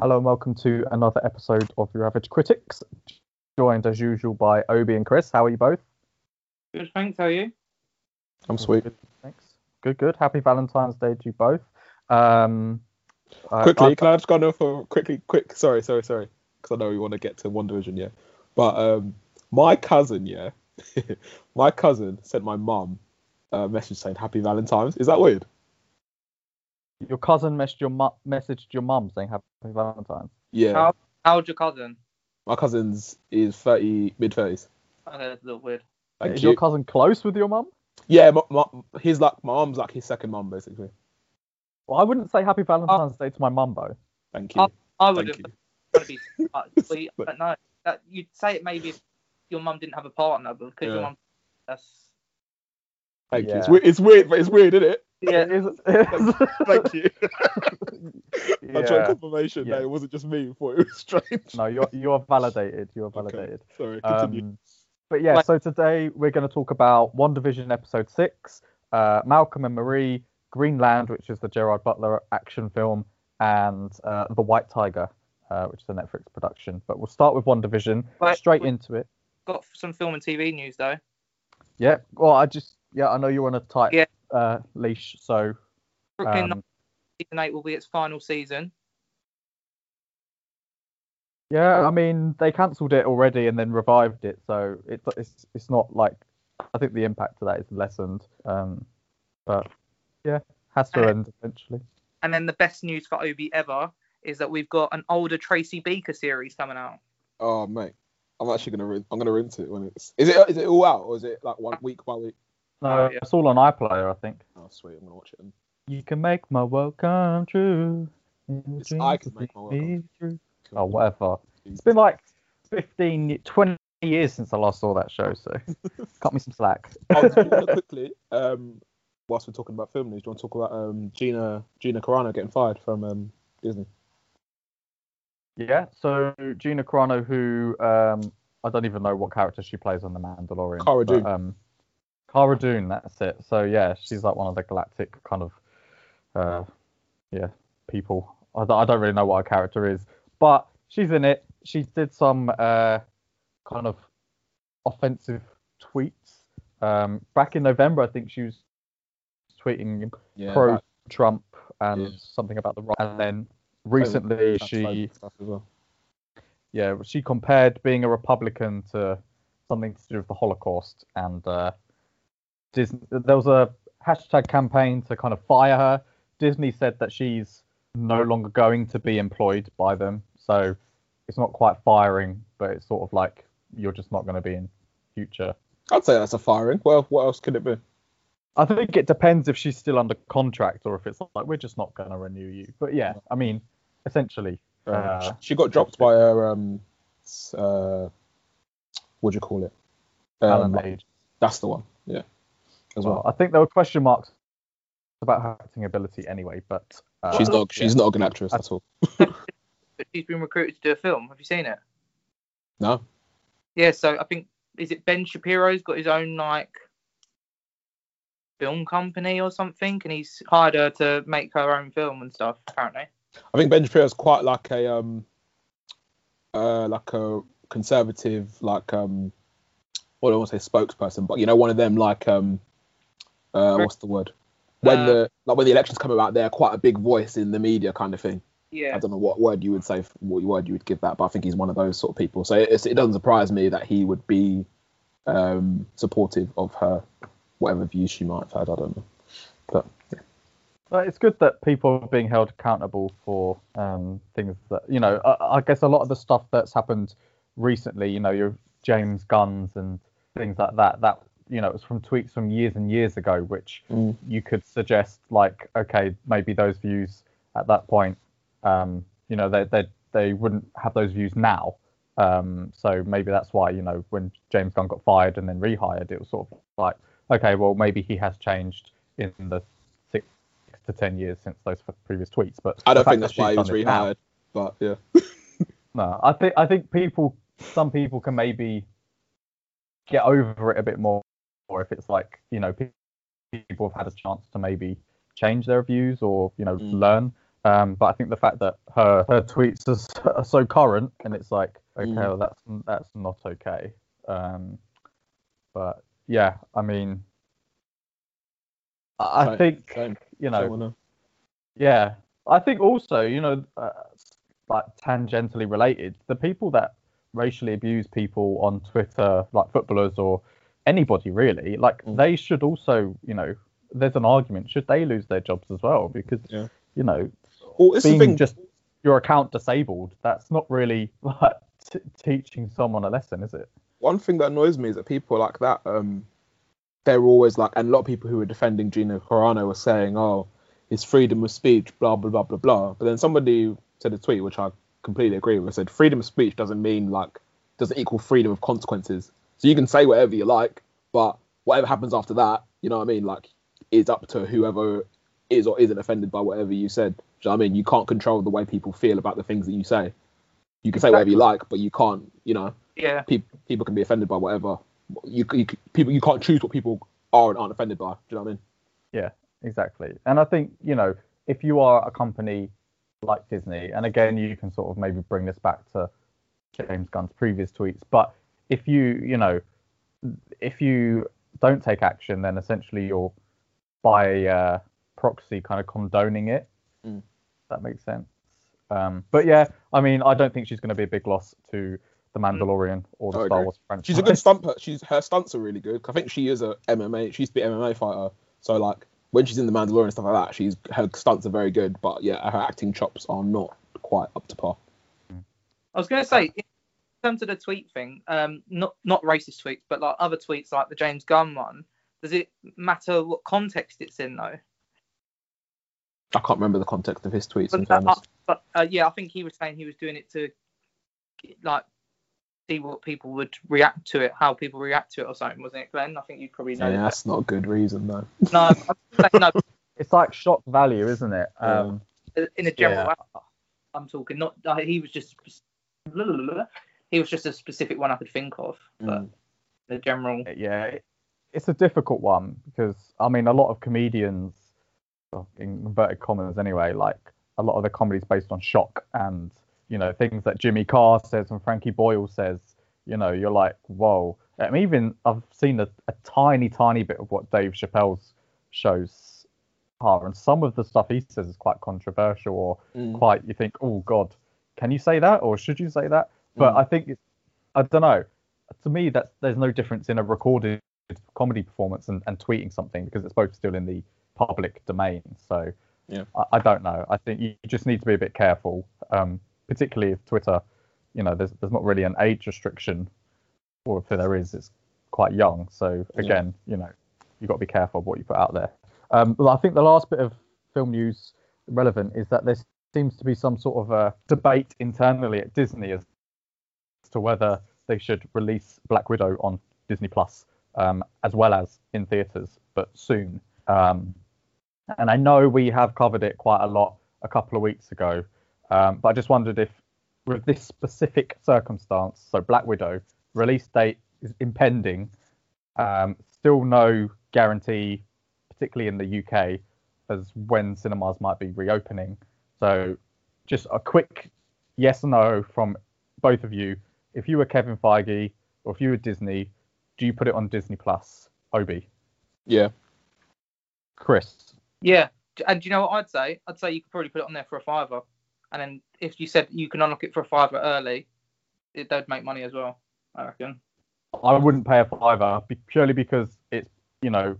Hello and welcome to another episode of Your Average Critics. Joined as usual by Obi and Chris. How are you both? Good, thanks. How are you? I'm sweet. Good, thanks. Good, good. Happy Valentine's Day to you both. Um, quickly, I- can I just go on for quickly, quick? Sorry, sorry, sorry, because I know we want to get to WandaVision, yeah. But um, my cousin, yeah, my cousin sent my mum a message saying Happy Valentine's. Is that weird? Your cousin messaged your mu- messaged your mum saying Happy Valentine's. Yeah. How how old's your cousin? My cousin's is thirty, mid thirties. Okay, that's a little weird. Thank Is you. your cousin close with your mum? Yeah, my, my, he's like my mum's like his second mum, basically. Well, I wouldn't say Happy Valentine's Day to my mum though. Thank you. I wouldn't you. want be uh, sweet, but no. That, you'd say it maybe if your mum didn't have a partner, but because Yeah. your mum, that's Thank you. It's weird, it's weird, but it's weird, isn't it? Yeah. It is- it is- Thank you. I tried yeah. confirmation Yeah. that it wasn't just me who thought it was strange. No, you're you're validated. You're Okay, validated. Sorry, continue. Um, but yeah, Like- so today we're going to talk about WandaVision episode six, uh, Malcolm and Marie, Greenland, which is the Gerard Butler action film, and uh, The White Tiger, uh, which is a Netflix production. But we'll start with WandaVision, Right, straight we- into it. Got some film and TV news though. Yeah. Well, I just yeah, I know you're on a tight Yeah. uh, leash, so Brooklyn um, season eight will be its final season. yeah, I mean they cancelled it already and then revived it, so it, it's it's not like I think the impact of that is lessened. Um, but yeah, has to Uh, end eventually. And then the best news for Obi ever is that we've got an older Tracy Beaker series coming out. Oh mate, I'm actually gonna rin- I'm gonna rinse it when it's is it is it all out or is it like one week by week? No, yeah. it's all on iPlayer, I think. Oh sweet, I'm gonna watch it. Then. You can make my world come true. It's I Can Make My World Come. Oh, whatever. It's been like 15, 20 years since I last saw that show, so cut me some slack. oh, do you wanna quickly, um, whilst we're talking about film news, do you want to talk about um Gina Gina Carano getting fired from um Disney? Yeah, so Gina Carano, who um, I don't even know what character she plays on The Mandalorian. Cara but, Dune. Cara Dune, that's it. So yeah, she's like one of the galactic kind of, uh, yeah, people. I, don't- I don't really know what her character is, but she's in it. She did some uh, kind of offensive tweets um, back in November. I think she was tweeting Yeah. pro Trump and Yeah. something about the right. And then recently she well. yeah, she compared being a Republican to something to do with the Holocaust, and uh, Disney. There was a hashtag campaign to kind of fire her. Disney said that she's no longer going to be employed by them, so it's not quite firing, but it's sort of like you're just not going to be in future. I'd say that's a firing. Well, what else could it be? I think it depends if she's still under contract or if it's like we're just not going to renew you. But yeah, I mean, essentially, uh, she got dropped by her um uh what do you call it? Alan Um, Page. that's the one. Yeah. As Well, well. I think there were question marks about her acting ability anyway, but uh, She's not she's yeah. not a good actress at all. But she's been recruited to do a film. Have you seen it? No. Yeah, so I think is it Ben Shapiro's got his own like film company or something, and he's hired her to make her own film and stuff. Apparently, I think Ben Shapiro's quite like a um uh like a conservative like um what do I want to say spokesperson, but you know one of them like um uh what's the word when Uh, the like when the elections come about they're quite a big voice in the media kind of thing. yeah. I don't know what word you would say what word you would give that, but I think he's one of those sort of people. So it, it doesn't surprise me that he would be um supportive of her whatever views she might have had. I don't know, but yeah. but it's good that people are being held accountable for um, things that you know. I, I guess a lot of the stuff that's happened recently, you know, your James Gunns and things like that. That you know, it was from tweets from years and years ago, which Mm. you could suggest like, okay, maybe those views at that point, um, you know, they they they wouldn't have those views now. Um, so maybe that's why you know when James Gunn got fired and then rehired, it was sort of like, okay, well maybe he has changed in the six to ten years since those previous tweets. But I don't think that that's why he was it now- rehired. But yeah, no, I think I think people, some people can maybe get over it a bit more, or if it's like you know people have had a chance to maybe change their views or you know Mm. learn. Um, but I think the fact that her her tweets are, are so current, and it's like, okay, Mm. well, that's that's not okay. Um, but yeah, I mean, I I Same- think same. you know, wanna- yeah, I think also, you know, uh, like tangentially related, the people that racially abuse people on Twitter, like footballers or anybody really, like Mm. they should also, you know, there's an argument should they lose their jobs as well because Yeah. you know Well, being thing. just your account disabled that's not really like t- teaching someone a lesson is it one thing that annoys me is that people like that, um, they're always like, and a lot of people who were defending Gina Carano were saying, oh, it's freedom of speech, blah, blah, blah, blah, blah. But then somebody said a tweet, which I completely agree with, I said freedom of speech doesn't mean like, doesn't equal freedom of consequences. So you can say whatever you like, but whatever happens after that, you know what I mean? Like, is up to whoever is or isn't offended by whatever you said. Do you know what I mean? You can't control the way people feel about the things that you say. You can say whatever you like, but you can't, you know, Yeah. people people can be offended by whatever. You, you people you can't choose what people are and aren't offended by. Do you know what I mean? Yeah, exactly and i think you know if you are a company like disney and again you can sort of maybe bring this back to james gunn's previous tweets but if you you know if you don't take action then essentially you're by uh, proxy kind of condoning it Mm. that makes sense um, but yeah i mean i don't think she's going to be a big loss to the mandalorian or the I star agree. wars franchise She's a good stunt. per- She's her stunts are really good. I think she is a MMA. She used to be an MMA fighter. So like when she's in the Mandalorian and stuff like that, she's her stunts are very good. But yeah, her acting chops are not quite up to par. I was going to say, in terms of the tweet thing, um, not not racist tweets, but like other tweets like the James Gunn one. Does it matter what context it's in though? I can't remember the context of his tweets. In But, uh, but uh, yeah, I think he was saying he was doing it to like see what people would react to it, how people react to it, or something, wasn't it, Glenn? I think you'd probably know. yeah, that. that's not a good reason though. No, saying, no, it's like shock value isn't it um, in a general Yeah. way, I'm talking. Not uh, he was just he was just a specific one I could think of, but Mm. the general. yeah, it's a difficult one because I mean a lot of comedians, in inverted commas anyway, like a lot of the comedy is based on shock and you know things that Jimmy Carr says and Frankie Boyle says. You know, you're like, whoa. I mean, even I've seen a, a tiny, tiny bit of what Dave Chappelle's shows are, and some of the stuff he says is quite controversial or Mm. quite. You think, oh God, can you say that or should you say that? But Mm. I think it's, I don't know. To me, that there's no difference in a recorded comedy performance and, and tweeting something because it's both still in the public domain. So Yeah. I, I don't know. I think you just need to be a bit careful, um, particularly if Twitter, you know, there's there's not really an age restriction, or if there is, it's quite young. So Yeah. again, you know, you've got to be careful of what you put out there. Um, well, I think the last bit of film news relevant is that there seems to be some sort of a debate internally at Disney as to whether they should release Black Widow on Disney Plus um, as well as in theaters, but soon. Um, and I know we have covered it quite a lot a couple of weeks ago, um, but I just wondered if, with this specific circumstance, so Black Widow release date is impending, um, still no guarantee, particularly in the UK, as when cinemas might be reopening. So, just a quick yes or no from both of you. If you were Kevin Feige or if you were Disney, do you put it on Disney Plus? Obi, Yeah. Chris. Yeah, and do you know what I'd say? I'd say you could probably put it on there for a fiver, and then if you said you can unlock it for a fiver early, it they'd make money as well. I reckon. I wouldn't pay a fiver purely because it's you know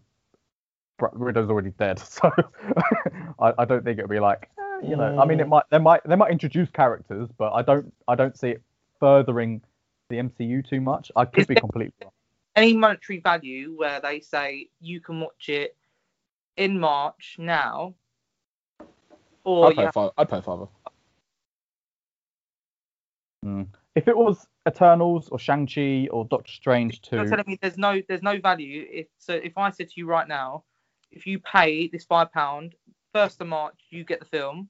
Bra- Widow's already dead, so I, I don't think it'd be like eh, you know. I mean, it might they might they might introduce characters, but I don't I don't see it furthering the MCU too much. I could Is be completely wrong. Any monetary value where they say you can watch it in March now, or I'd pay have, five. I'd pay five. Mm. If it was Eternals or Shang Chi or Doctor Strange you're two, telling me there's no there's no value. If so, if I said to you right now, if you pay this five pound first of March, you get the film,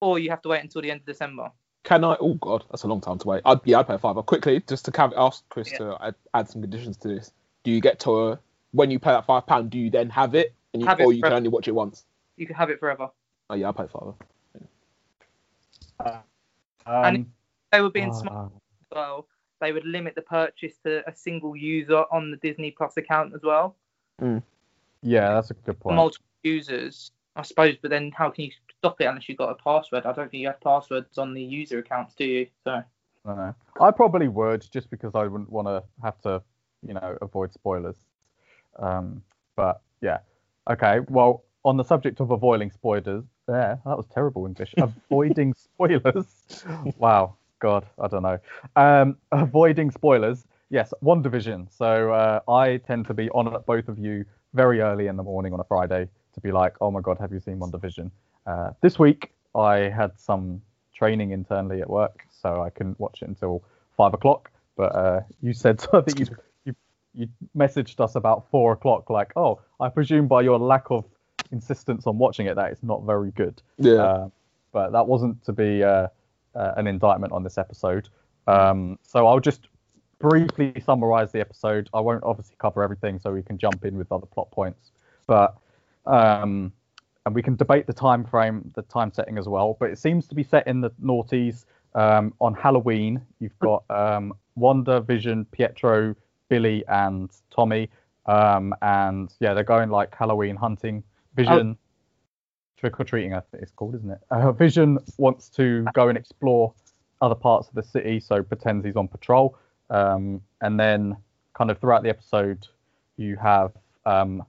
or you have to wait until the end of December. Can I? Oh God, that's a long time to wait. I'd, yeah, I'd pay a fiver. Quickly, just to cav- ask Chris Yeah. to add, add some conditions to this. Do you get to a when you pay that five pound? Do you then have it, and you, Have it or you can only watch it once? You can have it forever. Oh yeah, I pay fiver. Um, They were being smart ah, as well. They would limit the purchase to a single user on the Disney Plus account as well. yeah, that's a good point. multiple users, I suppose. But then, how can you stop it unless you've got a password? I don't think you have passwords on the user accounts, do you? So I don't know. I probably would, just because I wouldn't want to have to, you know, avoid spoilers. Um, but yeah, okay. Well, on the subject of avoiding spoilers, there, that was terrible English. avoiding spoilers. wow, God, I don't know. Um, avoiding spoilers. Yes, WandaVision. So uh, I tend to be on at both of you very early in the morning on a Friday to be like, oh my God, have you seen WandaVision? Uh, this week I had some training internally at work, so I couldn't watch it until five o'clock. But uh, you said so that you you you messaged us about four o'clock, like, oh, I presume by your lack of insistence on watching it that it's not very good. Yeah. Uh, but that wasn't to be uh, uh, an indictment on this episode. Um, so I'll just briefly summarize the episode. I won't obviously cover everything, so we can jump in with other plot points. But um, and we can debate the time frame, the time setting as well. But it seems to be set in the noughties. Um, on Halloween, you've got um, Wanda, Vision, Pietro, Billy, and Tommy. Um, and yeah, they're going like Halloween hunting. Vision, trick or treating, I think it's called, isn't it? Uh, Vision wants to go and explore other parts of the city, so pretends he's on patrol. Um, and then, kind of throughout the episode, you have um,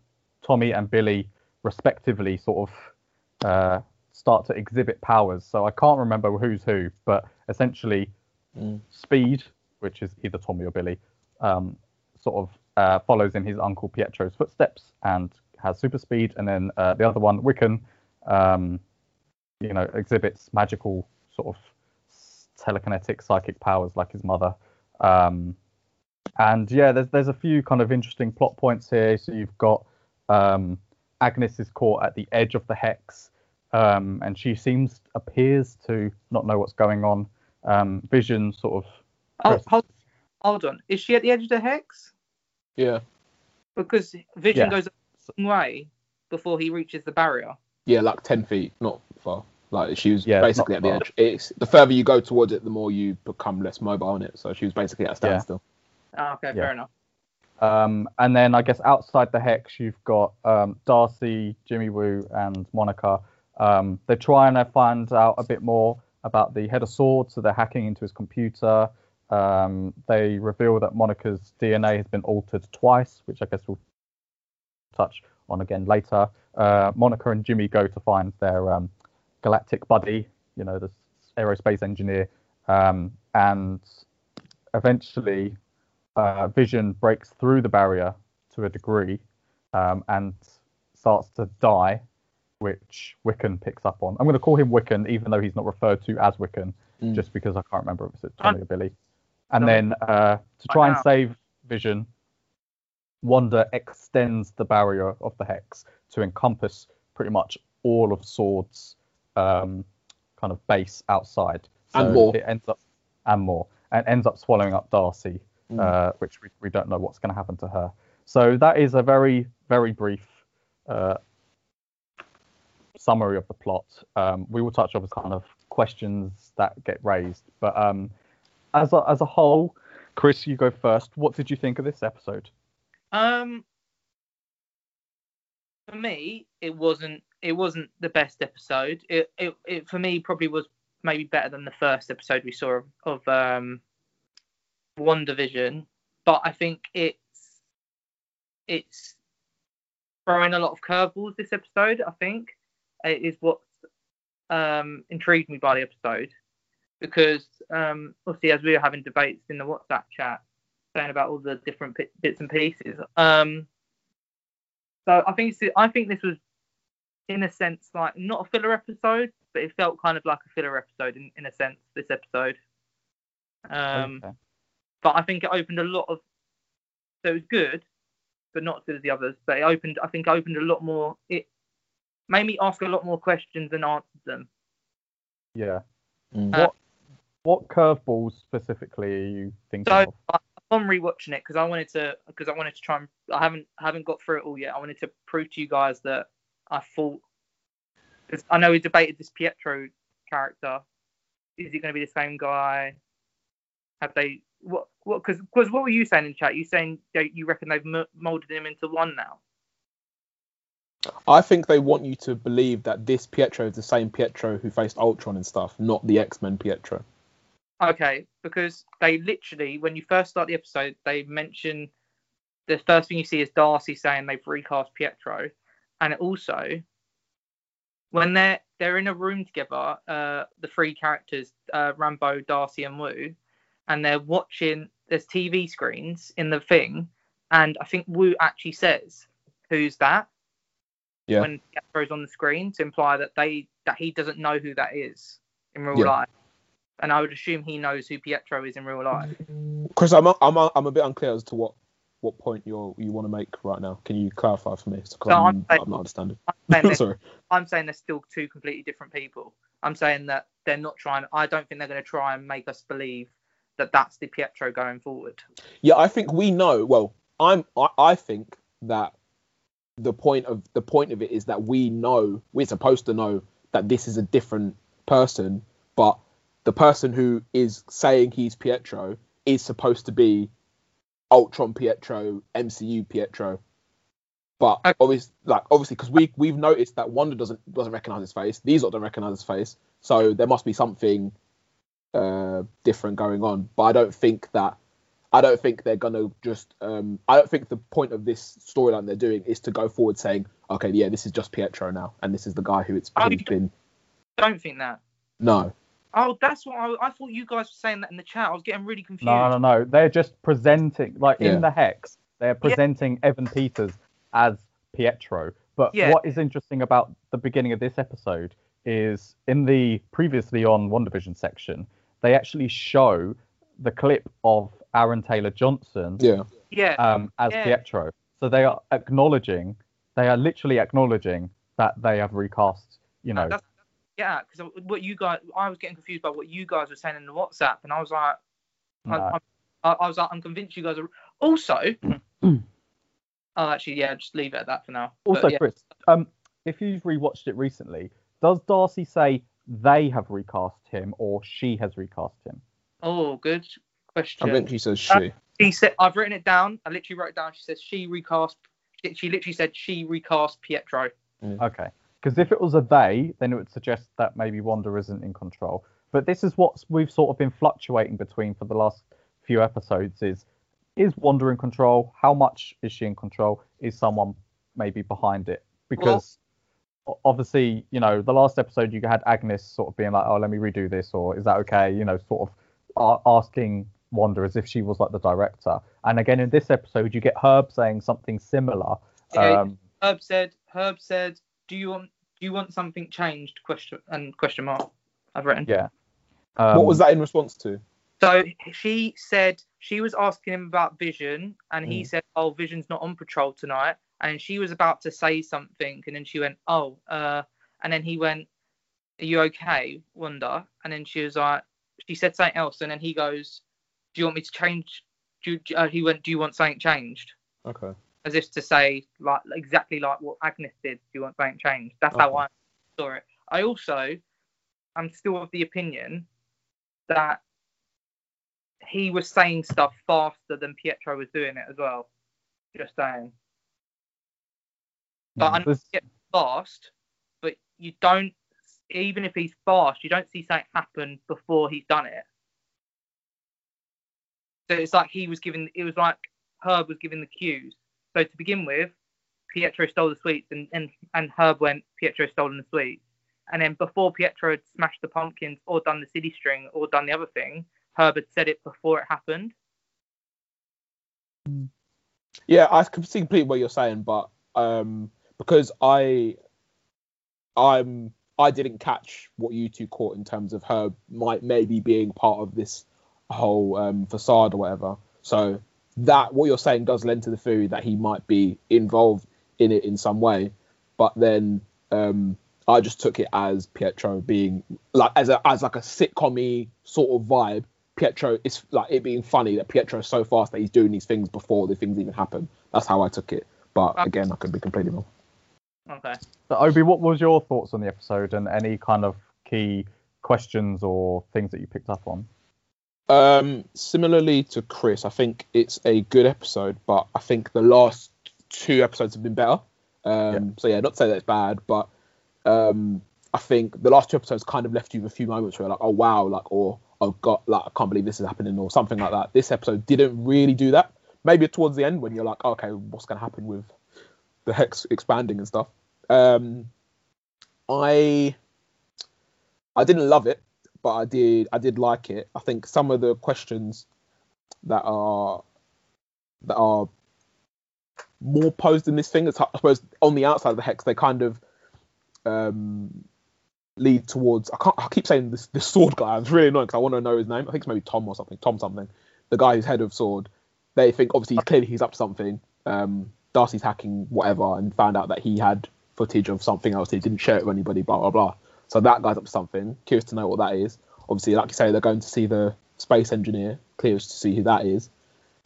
Tommy and Billy, respectively, sort of uh, start to exhibit powers. So I can't remember who's who, but essentially, Mm. Speed, which is either Tommy or Billy, um, sort of uh, follows in his uncle Pietro's footsteps and has super speed. And then uh, the other one, Wiccan, um, you know, exhibits magical sort of telekinetic psychic powers like his mother. Um, and yeah, there's there's a few kind of interesting plot points here. So you've got um, Agnes is caught at the edge of the hex, um, and she seems appears to not know what's going on. Um, Vision sort of oh, hold, hold on, is she at the edge of the hex? Yeah. Because Vision Yeah. goes a long way before he reaches the barrier. Yeah, like ten feet, not far. Like she was Yeah, basically at the far. edge. It's the further you go towards it, the more you become less mobile in it. So she was basically at a Yeah. standstill. Ah, okay, Yeah. fair enough. Um, and then I guess outside the hex, you've got um, Darcy, Jimmy Woo, and Monica. Um, they're trying to find out a bit more about the head of swords, so they're hacking into his computer. Um, they reveal that Monica's DNA has been altered twice, which I guess we'll touch on again later. Uh, Monica and Jimmy go to find their um, galactic buddy, you know, the aerospace engineer, um, and eventually uh, Vision breaks through the barrier to a degree um, and starts to die, which Wiccan picks up on. I'm going to call him Wiccan, even though he's not referred to as Wiccan, Mm. just because I can't remember if it's Tommy or Billy. And No. then uh, to try and save Vision, Wanda extends the barrier of the hex to encompass pretty much all of Sword's um, kind of base outside. And more. It ends up and more, and ends up swallowing up Darcy, Mm. uh, which we, we don't know what's going to happen to her. So that is a very very brief uh, summary of the plot. Um, we will touch on kind of questions that get raised, but um, as a, as a whole, Chris, you go first. What did you think of this episode? Um, for me, it wasn't it wasn't the best episode. It it, it for me probably was maybe better than the first episode we saw of, of um WandaVision, but I think it's it's throwing a lot of curveballs this episode. I think it is what um intrigued me by the episode because um obviously as we were having debates in the WhatsApp chat saying about all the different bit- bits and pieces. Um, so I think I think this was, in a sense, like not a filler episode, but it felt kind of like a filler episode in, in a sense. This episode, um, Okay. But I think it opened a lot of. So it was good, but not as good as the others. But it opened, I think, opened a lot more. It made me ask a lot more questions and answered them. Yeah. Mm. Uh, What what curveballs specifically are you thinking So of? I'm rewatching it, because I wanted to, because I wanted to try and, I haven't, haven't got through it all yet. I wanted to prove to you guys that I thought, because I know we debated this Pietro character Is he going to be the same guy? Have they what what? Because because what were you saying in chat? You saying that you reckon they've m- molded him into one now? I think they want you to believe that this Pietro is the same Pietro who faced Ultron and stuff, not the X Men Pietro. Okay, because they literally, when you first start the episode, they mention the first thing you see is Darcy saying they've recast Pietro, and also when they're they're in a room together, uh, the three characters, uh, Rambo, Darcy, and Wu, and they're watching. There's TV screens in the thing, and I think Wu actually says, "Who's that?" Yeah. When Pietro's on the screen to imply that they that he doesn't know who that is in real Yeah. life, and I would assume he knows who Pietro is in real life. Chris, I'm I'm I'm a bit unclear as to what what point you you want to make right now. Can you clarify for me? So I'm, I'm saying- I'm not understanding. I'm saying, Sorry. I'm saying they're still two completely different people. I'm saying that they're not trying. I don't think they're going to try and make us believe that that's the Pietro going forward. Yeah, I think we know. Well, I'm. I, I think that the point of the point of it is that we know we're supposed to know that this is a different person, but the person who is saying he's Pietro is supposed to be Ultron Pietro, MCU Pietro. But Okay. obviously, like obviously, because we we've noticed that Wanda doesn't doesn't recognize his face. These lot don't recognize his face, so there must be something uh, different going on. But I don't think that I don't think they're gonna just. Um, I don't think the point of this storyline they're doing is to go forward saying, okay, yeah, this is just Pietro now, and this is the guy who it's Oh, who's you been. Don't think that. No, Oh, that's what I, I thought you guys were saying that in the chat. I was getting really confused. No, no, no. They're just presenting, like Yeah. in the hex, they're presenting Evan Peters as Pietro. But Yeah. what is interesting about the beginning of this episode is in the previously on WandaVision section, they actually show the clip of Aaron Taylor Johnson yeah, Yeah, um, as Yeah. Pietro. So they are acknowledging, they are literally acknowledging that they have recast, you know, that's, yeah. Because what you guys, I was getting confused by what you guys were saying in the WhatsApp, and I was like, I, no. I, I was like, I'm convinced you guys are. Also, oh, actually, yeah, just leave it at that for now. But, Also, yeah. Chris, um, if you've rewatched it recently, does Darcy say they have recast him or she has recast him? Oh, good question. I think she says Uh, she. She said, I've written it down. I literally wrote it down. She says she recast. She she literally said she recast Pietro. Okay, because if it was a they, then it would suggest that maybe Wanda isn't in control. But this is what we've sort of been fluctuating between for the last few episodes: is is Wanda in control? How much is she in control? Is someone maybe behind it? Because o- obviously, you know, the last episode you had Agnes sort of being like, "Oh, let me redo this," or "Is that okay?" You know, sort of asking Wanda as if she was like the director. And again, in this episode, you get Herb saying something similar. Yeah, Um, Herb said. Herb said, "Do you want? Do you want something changed?" Question and question mark. I've written. yeah. Um, what was that in response to? So she said she was asking him about Vision, and he Mm. said, "Oh, Vision's not on patrol tonight." And she was about to say something, and then she went, "Oh," uh, and then he went, "Are you okay, Wanda?" And then she was like, she said something else, and then he goes, "Do you want me to change?" Do you, uh, he went, "Do you want something changed?" Okay. As if to say, like exactly like what Agnes did. Do you want something changed? That's how I saw it. I also, I'm still of the opinion that he was saying stuff faster than Pietro was doing it as well. Just saying. But I know this- he fast, but you don't. Even if he's fast, you don't see something happen before he's done it. So it's like he was giving. It was like Herb was giving the cues. So to begin with, Pietro stole the sweets, and and, and Herb went, Pietro stolen the sweets. And then before Pietro had smashed the pumpkins or done the city string or done the other thing, Herb had said it before it happened. Yeah, I can see completely what you're saying, but um, because I, I'm, I didn't catch what you two caught in terms of her might maybe being part of this whole um, facade or whatever. So that what you're saying does lend to the theory that he might be involved in it in some way. But then um, I just took it as Pietro being like as a as like a sitcom sort of vibe. Pietro it's like it being funny that Pietro is so fast that he's doing these things before the things even happen. That's how I took it. But again, I could be completely wrong. Okay. So Obi, what was your thoughts on the episode and any kind of key questions or things that you picked up on? Um, similarly to Chris, I think it's a good episode, but I think the last two episodes have been better. Um, Yeah. So yeah, not to say that it's bad, but um, I think the last two episodes kind of left you with a few moments where like, oh wow, like or oh god, like I can't believe this is happening or something like that. This episode didn't really do that. Maybe towards the end when you're like, okay, what's going to happen with the hex expanding and stuff. Um, I I didn't love it, but I did I did like it. I think some of the questions that are that are more posed in this thing, it's, I suppose on the outside of the hex, they kind of um, lead towards. I can't. I keep saying this this sword guy. It's really annoying because I want to know his name. I think it's maybe Tom or something. Tom something. The guy who's head of sword. They think obviously clearly he's up to something. Um, Darcy's hacking whatever and found out that he had footage of something else. He didn't share it with anybody. Blah blah blah. So that guy's up to something. Curious to know what that is. Obviously, like you say, they're going to see the space engineer. Curious to see who that is.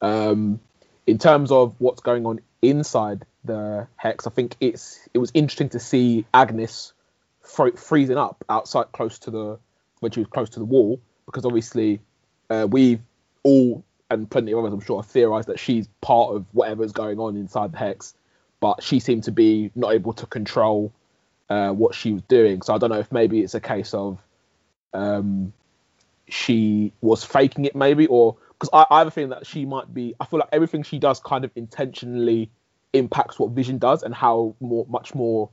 Um, in terms of what's going on inside the hex, I think it's it was interesting to see Agnes fro- freezing up outside, close to the when she was close to the wall, because obviously uh, we've all and plenty of others, I'm sure, have theorized that she's part of whatever's going on inside the hex, but she seemed to be not able to control uh, what she was doing. So I don't know if maybe it's a case of um, she was faking it, maybe, or because I, I have a feeling that she might be. I feel like everything she does kind of intentionally impacts what Vision does and how more much more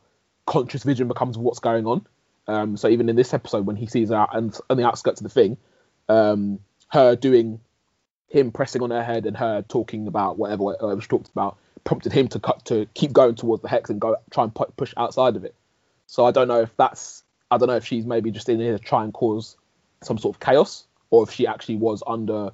conscious Vision becomes of what's going on. Um, so even in this episode, when he sees her out and on the outskirts of the thing, um, her doing him pressing on her head and her talking about whatever, whatever she talked about prompted him to cut to keep going towards the hex and go try and pu- push outside of it. So I don't know if that's I don't know if she's maybe just in here to try and cause some sort of chaos or if she actually was under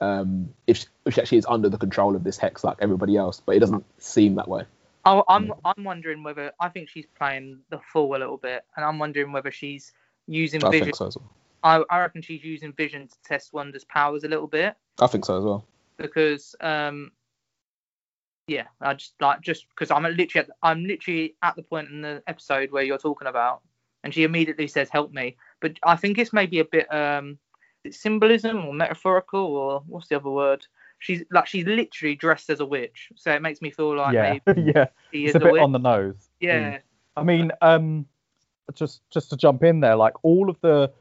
um if she, if she actually is under the control of this hex like everybody else, but it doesn't seem that way. I, I'm I'm wondering whether I think she's playing the fool a little bit, and I'm wondering whether she's using I vision. think so as well. I, I reckon she's using vision to test Wanda's powers a little bit I think so as well. because um yeah I just like just because I'm literally at, I'm literally at the point in the episode where you're talking about, and she immediately says help me, but I think it's maybe a bit um is it symbolism or metaphorical or what's the other word? She's like she's literally dressed as a witch, so it makes me feel like yeah, maybe yeah. she It's is a a, bit witch. on the nose. yeah. I mean, um, just just to jump in there, like all of the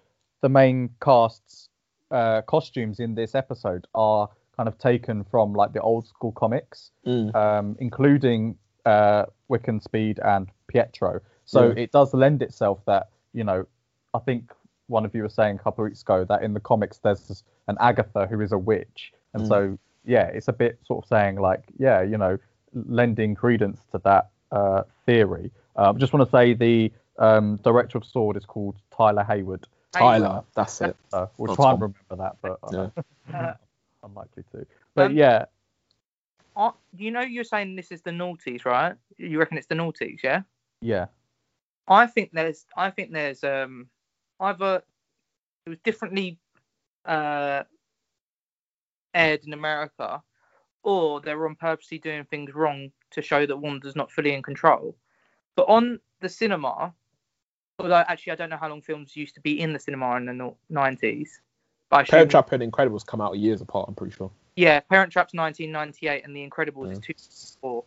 the main cast's uh, costumes in this episode are kind of taken from like the old school comics, Mm. um, including uh, Wiccan Speed and Pietro. So Yeah. it does lend itself that you know, I think one of you was saying a couple of weeks ago that in the comics there's an Agatha who is a witch, and Mm. so yeah, it's a bit sort of saying like yeah, you know, lending credence to that uh, theory. Um, just want to say the um, director of Sword is called Tyler Hayward. Tyler, that's it. Uh, we'll try and remember that, but uh, Yeah. unlikely to. But Um, yeah, Uh, you know, you're saying this is the naughties, right? You reckon it's the naughties, yeah? yeah, I think there's, I think there's, um, either it was differently uh, aired in America, or they were on purposely doing things wrong to show that Wanda's not fully in control. But on the cinema, although actually I don't know how long films used to be in the cinema in the 90s. But assume- Parent Trap and Incredibles come out years apart. I'm pretty sure. Yeah, Parent Trap's 1998 and The Incredibles is 2004.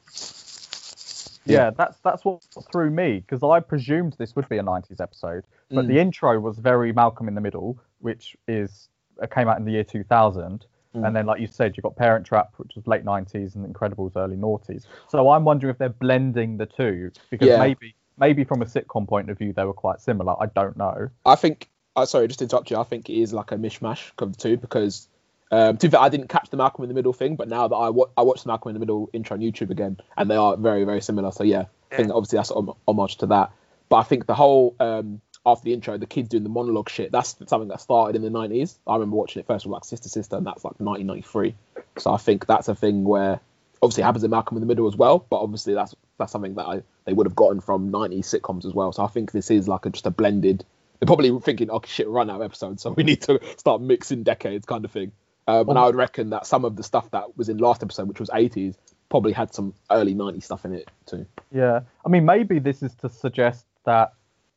yeah, Yeah. that's that's what threw me because I presumed this would be a '90s episode, but Mm. the intro was very Malcolm in the Middle, which is uh, came out in the year 2000. Mm. And then, like you said, you've got Parent Trap, which was late 90s, and Incredibles, early noughties. So I'm wondering if they're blending the two because Yeah. maybe, maybe from a sitcom point of view, they were quite similar. I don't know. I think. Uh, sorry, just to interrupt you. I think it is like a mishmash of the two because, um, to be fair, I didn't catch the Malcolm in the Middle thing, but now that I wa- I watched the Malcolm in the Middle intro on YouTube again, and they are very very similar. So yeah, I think Yeah. obviously that's hom- homage to that. But I think the whole um, after the intro, the kids doing the monologue shit. That's something that started in the 90s. I remember watching it first with like Sister Sister, and that's like 1993. So I think that's a thing where obviously happens in Malcolm in the Middle as well, but obviously that's that's something that I, they would have gotten from 90s sitcoms as well. So I think this is like a, just a blended. They're probably thinking, "Oh shit, run out of episodes, so we need to start mixing decades," kind of thing. Um, and I would reckon that some of the stuff that was in last episode, which was 80s, probably had some early 90s stuff in it too. Yeah, I mean, maybe this is to suggest that,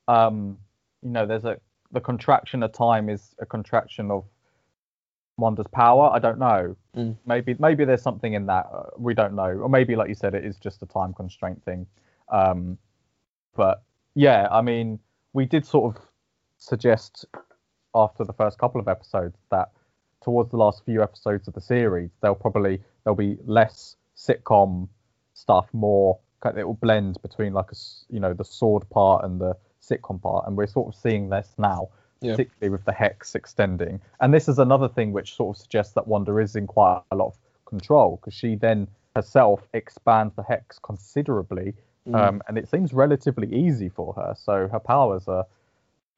um, you know, there's a the contraction of time is a contraction of Wanda's power. I don't know. Mm. Maybe maybe there's something in that. Uh, we don't know. Or maybe like you said, it is just a time constraint thing. Um, but yeah, I mean, we did sort of suggest after the first couple of episodes that towards the last few episodes of the series, there'll probably there'll be less sitcom stuff, more it will blend between like a you know the sword part and the sitcom part, and we're sort of seeing this now, Yeah. particularly with the hex extending. And this is another thing which sort of suggests that Wanda is in quite a lot of control because she then herself expands the hex considerably, Mm. um, and it seems relatively easy for her. So her powers are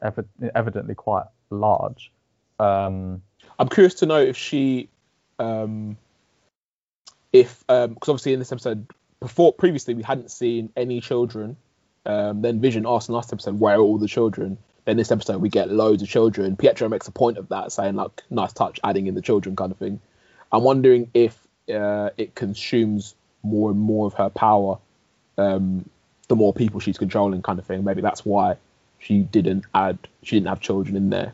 evi- evidently quite large. Um, I'm curious to know if she, um, if because obviously in this episode before previously we hadn't seen any children. Um, then Vision asked in last episode where are all the children. Then this episode we get loads of children. Pietro makes a point of that, saying like nice touch, adding in the children kind of thing. I'm wondering if uh, it consumes more and more of her power, um, the more people she's controlling, kind of thing. Maybe that's why she didn't add, she didn't have children in there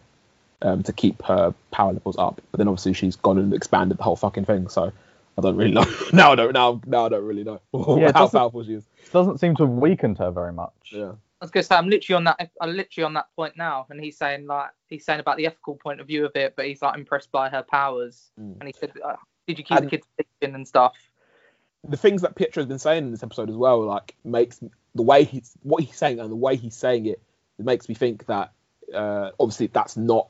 um, to keep her power levels up. But then obviously she's gone and expanded the whole fucking thing. So I don't really know. now I don't. Now now I don't really know Yeah, how powerful she is. doesn't seem to have weakened her very much. Yeah. I was gonna say I'm literally on that I'm literally on that point now, and he's saying like he's saying about the ethical point of view of it, but he's like impressed by her powers, Mm. and he said, uh, "Did you keep And- the kids and stuff?" The things that Pietro's been saying in this episode as well, like makes the way he's what he's saying and the way he's saying it, it makes me think that uh, obviously that's not,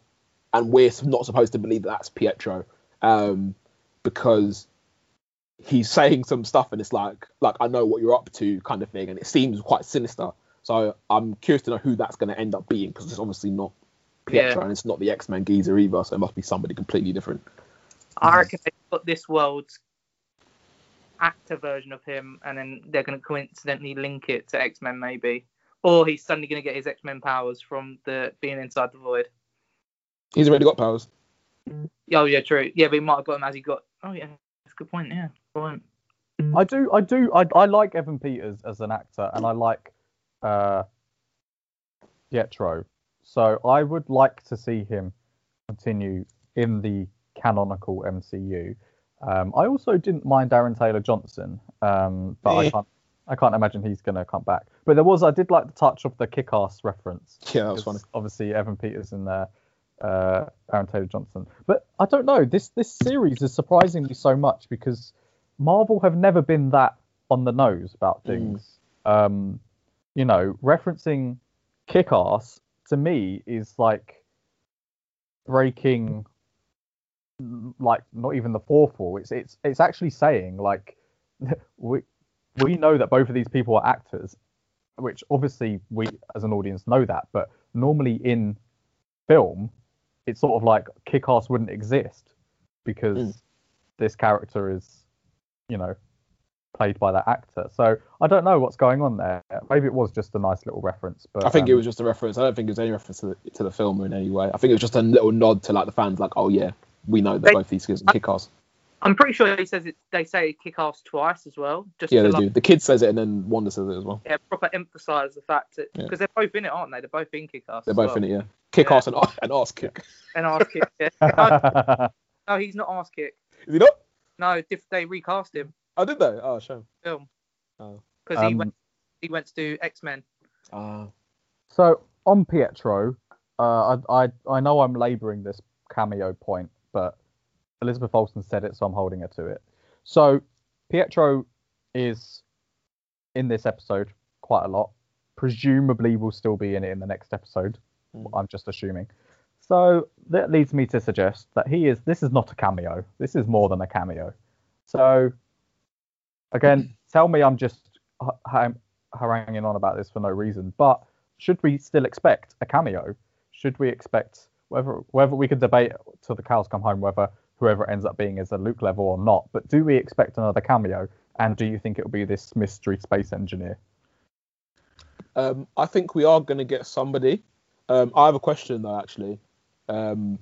and we're not supposed to believe that that's Pietro, um, because he's saying some stuff and it's like like I know what you're up to kind of thing, and it seems quite sinister. So I'm curious to know who that's going to end up being because it's obviously not Pietro Yeah. and it's not the X Men geezer either, so it must be somebody completely different. I reckon they put this world's actor version of him, and then they're going to coincidentally link it to X Men, maybe, or he's suddenly going to get his X Men powers from the being inside the void. He's already got powers. Oh yeah, true. Yeah, but he might have got him as he got. Oh yeah, that's a good point. Yeah, good point. I do, I do, I, I like Evan Peters as an actor, and I like uh, Pietro. So I would like to see him continue in the canonical MCU. Um, I also didn't mind Aaron Taylor Johnson, um, but I Eh. can't, I can't imagine he's going to come back. But there was, I did like the touch of the kick-ass reference. Yeah, that was funny. Obviously, Evan Peters in there, uh, Aaron Taylor Johnson. But I don't know. This this series is surprising me so much because Marvel have never been that on the nose about Mm. things. Um, you know, referencing Kick-Ass to me is like breaking like not even the fourth wall. It's it's it's actually saying like we we know that both of these people are actors, which obviously we as an audience know that, but normally in film, it's sort of like Kick-Ass wouldn't exist because Mm. this character is, you know, played by that actor. So I don't know what's going on there. Maybe it was just a nice little reference, but I think it um, was just a reference. I don't think it was any reference to the, to the film in any way. I think it was just a little nod to like the fans, like, oh yeah, we know that They- both these kids are kick ass. I'm pretty sure he says it. They say kick ass twice as well. Just Yeah, they like, do. The kid says it, and then Wanda says it as well. yeah, proper emphasise the fact that Yeah. because they're both in it, aren't they? They're both in kick ass. They're both in it, yeah. Kick Yeah. ass and, and ass kick. And ass kick. Yeah. no, no, he's not ass kick. Is he not? No, diff- they recast him Oh, did they? Oh, shame. film Oh. because he Um, went he went to do X Men. Ah. So on Pietro, uh, I, I I know I'm labouring this cameo point, but Elizabeth Olsen said it, so I'm holding her to it. So Pietro is in this episode quite a lot. Presumably, will still be in it in the next episode. Mm. I'm just assuming. So that leads me to suggest that he is. This is not a cameo. This is more than a cameo. So again, tell me I'm just haranguing on about this for no reason. But should we still expect a cameo? Should we expect whether whether we can debate till the cows come home whether whoever ends up being is a Luke level or not? But do we expect another cameo? And do you think it will be this mystery space engineer? Um, I think we are going to get somebody. Um, I have a question though, actually. Um,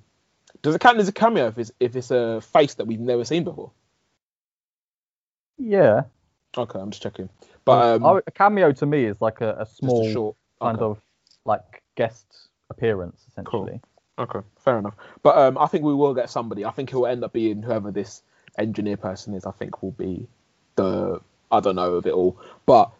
does it count as a cameo if it's if it's a face that we've never seen before? Yeah, Okay, I'm just checking. But um, Oh, a cameo to me is like a, a small a short. kind of like guest appearance essentially. Okay, fair enough. But um, I think we will get somebody. I think it will end up being whoever this engineer person is. I think will be the I don't know of it all. But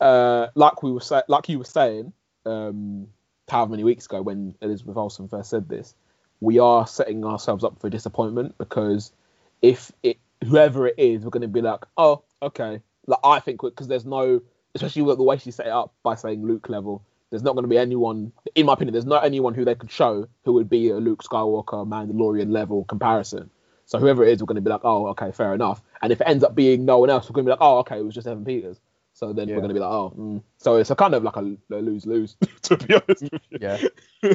uh, like we were say, like you were saying, um, however many weeks ago when Elizabeth Olsen first said this, we are setting ourselves up for disappointment because if it whoever it is, we're going to be like, oh, okay. Like I think because there's no, especially with the way she set it up by saying Luke level, there's not going to be anyone, in my opinion, there's not anyone who they could show who would be a Luke Skywalker, Mandalorian level comparison. So whoever it is, we're going to be like, oh, okay, fair enough. And if it ends up being no one else, we're going to be like, oh, okay, it was just Evan Peters. So then Yeah. we're going to be like, oh, mm. so it's a kind of like a, lose lose, to be honest with you. Yeah.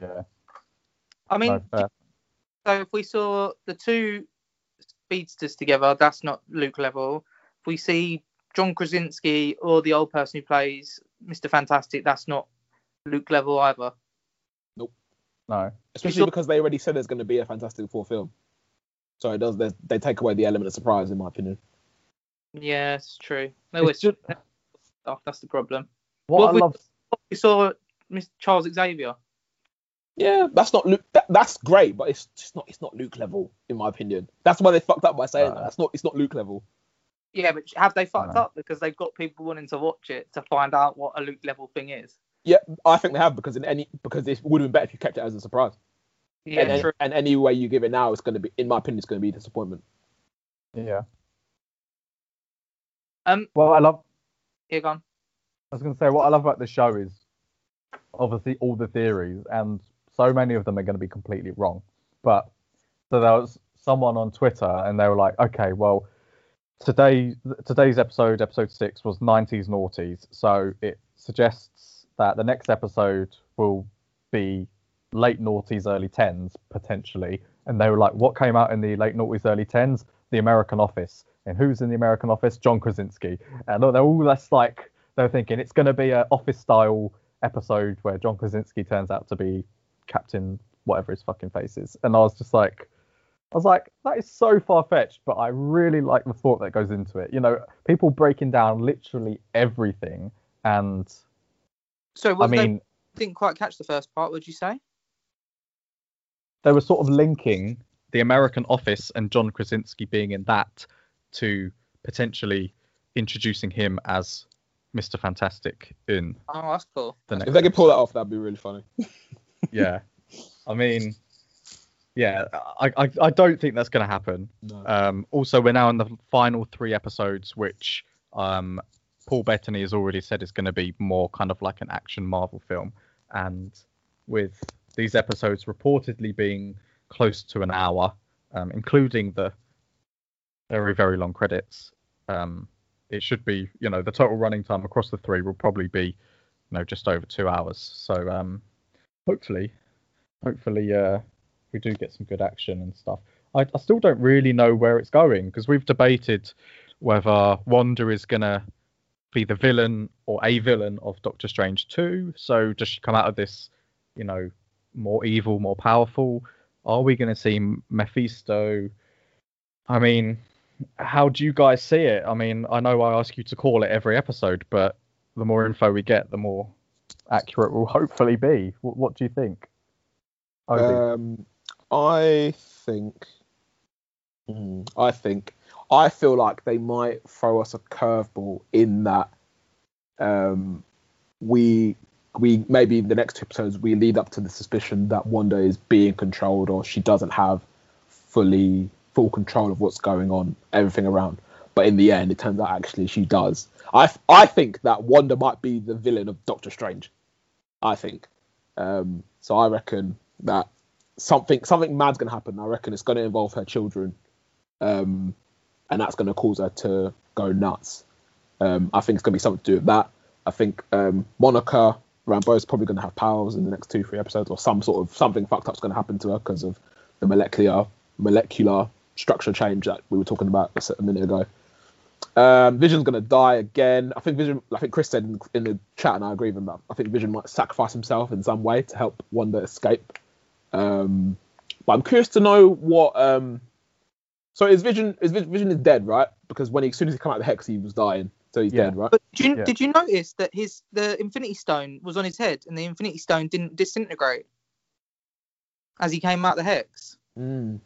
yeah. I mean, No, so if we saw the two speedsters together, that's not Luke level. If we see John Krasinski or the old person who plays Mr. Fantastic, that's not Luke level either. Nope. No. Especially saw- because they already said there's going to be a Fantastic Four film. So it does. They, they take away the element of surprise, in my opinion. Yeah, it's true. No, It's it's just- stuff. Oh, that's the problem. What, What I we- love We saw Mr. Charles Xavier. Yeah, that's not Luke. That, that's great, but it's just not. It's not Luke level, in my opinion. That's why they fucked up by saying No. that. That's not. It's not Luke level. Yeah, but have they fucked No. up because they've got people wanting to watch it to find out what a Luke level thing is? Yeah, I think they have because in any because it would have been better if you kept it as a surprise. Yeah, and, true. and any way you give it now, it's going to be, in my opinion, it's going to be a disappointment. yeah. Um, Well, I love here gone. I was going to say what I love about the show is obviously all the theories, and so many of them are going to be completely wrong. But so there was someone on Twitter, and they were like, "Okay, well, today today's episode, episode six, was 90s noughties, so it suggests that the next episode will be late noughties, early tens potentially." And they were like, "What came out in the late noughties, early tens? The American Office." And who's in the American Office? John Krasinski. And they're all that's like they're thinking it's going to be an office style episode where John Krasinski turns out to be Captain whatever his fucking face is. And I was just like, I was like, that is so far fetched, but I really like the thought that goes into it. You know, people breaking down literally everything. And So I what mean, they didn't quite catch the first part. Would you say? they were sort of linking the American Office and John Krasinski being in that to potentially introducing him as Mr. Fantastic in Oh, that's cool. the next. If they could pull that off, that'd be really funny. yeah, I mean, yeah, I, I, I don't think that's going to happen. No. Um, also, we're now in the final three episodes, which um, Paul Bettany has already said is going to be more kind of like an action Marvel film. And with these episodes reportedly being close to an hour, um, including the very, very long credits, um, it should be, you know, the total running time across the three will probably be, you know, just over two hours. So um, hopefully, hopefully, uh, we do get some good action and stuff. I, I still don't really know where it's going because we've debated whether Wanda is gonna be the villain or a villain of Doctor Strange 2. So does she come out of this, you know, more evil, more powerful? Are we gonna see Mephisto? I mean, how do you guys see it? I mean, I know I ask you to call it every episode, but the more info we get, the more accurate we'll hopefully be. What, what do you think? Um, I think. Mm, I think. I feel like they might throw us a curveball in that. Um, we we maybe in the next two episodes we lead up to the suspicion that Wanda is being controlled or she doesn't have fully full control of what's going on, everything around. But in the end, it turns out actually she does. I I think that Wanda might be the villain of Doctor Strange. I think. Um, so I reckon that something something mad's gonna happen. I reckon it's gonna involve her children, um, and that's gonna cause her to go nuts. Um, I think it's gonna be something to do with that. I think um, Monica is probably gonna have powers in the next two three episodes, or some sort of something fucked up's gonna happen to her because of the molecular molecular structure change that we were talking about a minute ago. Um, Vision's gonna die again. I think Vision. I think Chris said in, in the chat, and I agree with him. I think Vision might sacrifice himself in some way to help Wanda escape. Um, but I'm curious to know what. Um, so his Vision? his Vision, Vision is dead, right? Because when he, as soon as he came out of the hex, he was dying. So he's Yeah. dead, right? But did you Yeah. did you notice that his the Infinity Stone was on his head and the Infinity Stone didn't disintegrate as he came out the hex? Mm.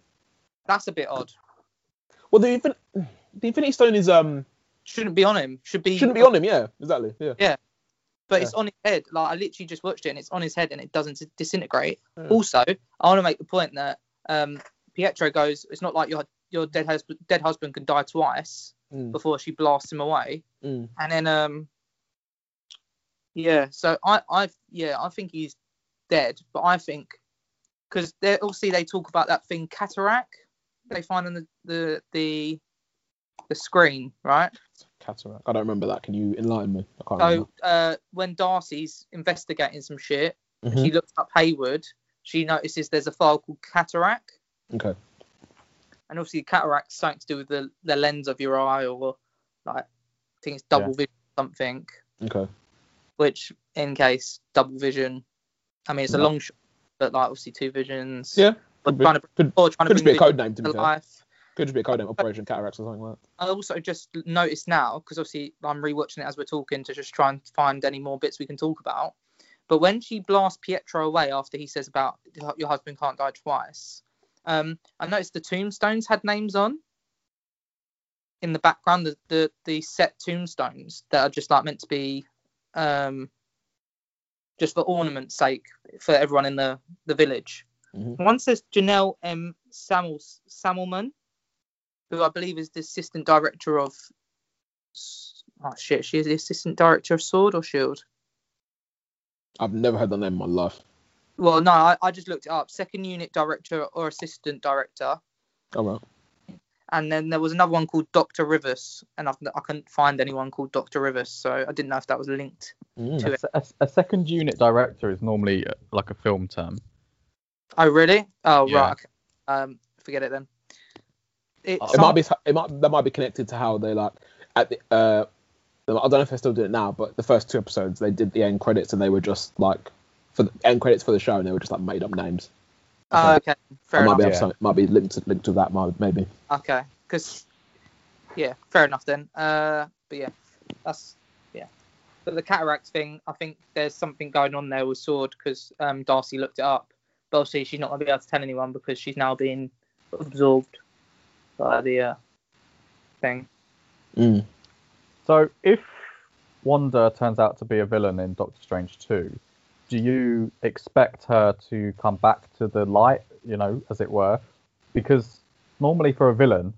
That's a bit odd. Well, the Infin- the Infinity Stone is um Shouldn't be on him. Should be shouldn't be on him. Yeah, exactly. Yeah. Yeah. But it's on his head. Like I literally just watched it and it's on his head and it doesn't disintegrate. Yeah. Also, I want to make the point that um, Pietro goes, it's not like your your dead husband dead husband can die twice Mm. before she blasts him away. Mm. And then um yeah, so I I yeah, I think he's dead, but I think because they obviously they talk about that thing cataract they find on the the the, the screen, right? Cataract. I don't remember that. Can you enlighten me? I can't So uh, when Darcy's investigating some shit, remember. she looks up Hayward. She notices there's a file called cataract. Okay. and obviously cataract's something to do with the, the lens of your eye, or like I think it's double Yeah. vision something. Okay. Which, in case double vision, I mean it's a Yeah. long shot, but like obviously two visions. Yeah. Or Could be. trying to, Could, or trying could to just be a code name to to life. Could just be a code name, Operation Cataracts or something like that. I also just noticed now because obviously I'm rewatching it as we're talking to just try and find any more bits we can talk about. But when she blasts Pietro away after he says about your husband can't die twice, um, I noticed the tombstones had names on in the background. The the, the set tombstones that are just like meant to be um, just for ornament's sake for everyone in the the village. Mhm. One says Janelle M. Samuel Samuelman, who I believe is the assistant director of. Oh shit, she is the assistant director of Sword or Shield. I've never heard that name in my life. Well, no, I, I just looked it up. Second unit director or assistant director, Oh well. and then there was another one called Doctor Rivers, and I've, I couldn't find anyone called Doctor Rivers, so I didn't know if that was linked. Mm. To A, a, a second unit director is normally uh, like a film term. Oh really? Oh Yeah. right. Um, forget it then. It, It might be. It might. That might be connected to how they like at the. Uh, I don't know if they still do it now, but the first two episodes they did the end credits and they were just like for the end credits for the show and they were just like made up names. Oh, okay. Fair I might enough. be able Yeah. to, might be linked to, linked to that might- maybe. Okay, because yeah, fair enough then. Uh, but yeah, that's yeah. But the cataract thing, I think there's something going on there with Sword because um, Darcy looked it up, but obviously she's not gonna be able to tell anyone because she's now being absorbed by the uh, thing. Mm. So if Wanda turns out to be a villain in Doctor Strange 2, do you expect her to come back to the light, you know, as it were? Because normally for a villain,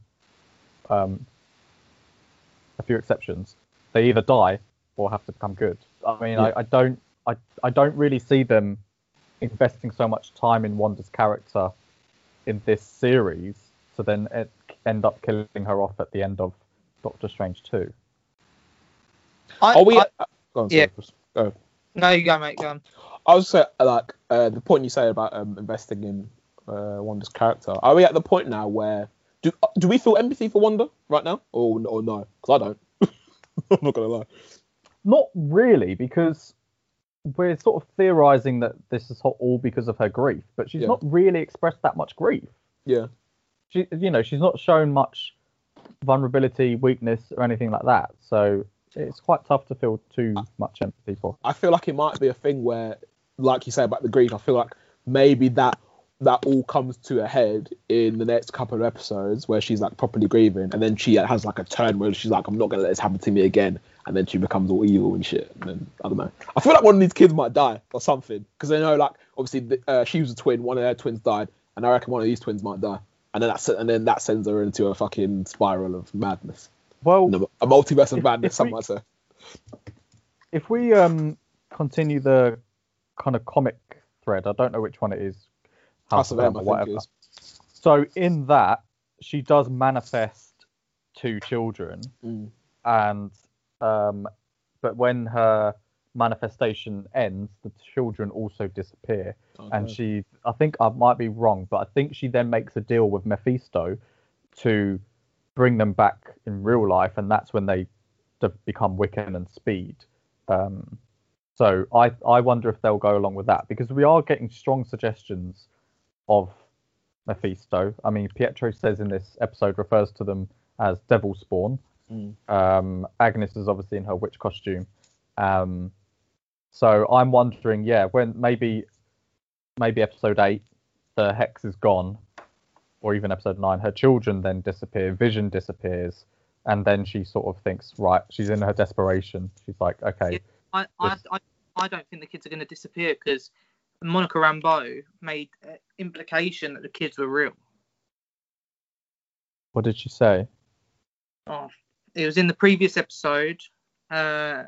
um, a few exceptions, they either die or have to become good. I mean, Yeah. I, I don't, I, I don't really see them investing so much time in Wanda's character in this series to then e- end up killing her off at the end of Doctor Strange 2. I, Are we? I- uh, go on, yeah. sorry, Go. no, you go, mate. Go on. I was say like uh, the point you say about um, investing in uh, Wanda's character. Are we at the point now where do do we feel empathy for Wanda right now, or or no? Because I don't. I'm not gonna lie. Not really, because we're sort of theorizing that this is all because of her grief, but she's Yeah. not really expressed that much grief. Yeah. She, you know, she's not shown much vulnerability, weakness, or anything like that. So it's quite tough to feel too much empathy for. I feel like it might be a thing where, like you say about the grief, I feel like maybe that that all comes to a head in the next couple of episodes where she's like properly grieving, and then she has like a turn where she's like, "I'm not gonna let this happen to me again," and then she becomes all evil and shit. And then I don't know. I feel like one of these kids might die or something because they know like obviously the, uh, she was a twin, one of their twins died, and I reckon one of these twins might die, and then that's and then that sends her into a fucking spiral of madness, Well, a multiverse of If- madness. Some might say. if we um continue the kind of comic thread, I don't know which one it is. House of M, or whatever. So in that, she does manifest two children, Mm. and um, but when her manifestation ends, the children also disappear, and she, I think I might be wrong, but I think she then makes a deal with Mephisto to bring them back in real life, and that's when they become Wiccan and Speed. Um, so I I wonder if they'll go along with that because we are getting strong suggestions of Mephisto. I mean, Pietro says in this episode refers to them as Devil Spawn, Mm. Um, Agnes is obviously in her witch costume. Um, so I'm wondering, yeah, when maybe maybe episode eight, the hex is gone, or even episode nine, her children then disappear, Vision disappears, and then she sort of thinks, right, she's in her desperation. She's like, okay, Yeah. I, I, I, I don't think the kids are going to disappear because Monica Rambeau made uh, implication that the kids were real. what did she say? Oh, it was in the previous episode. Uh,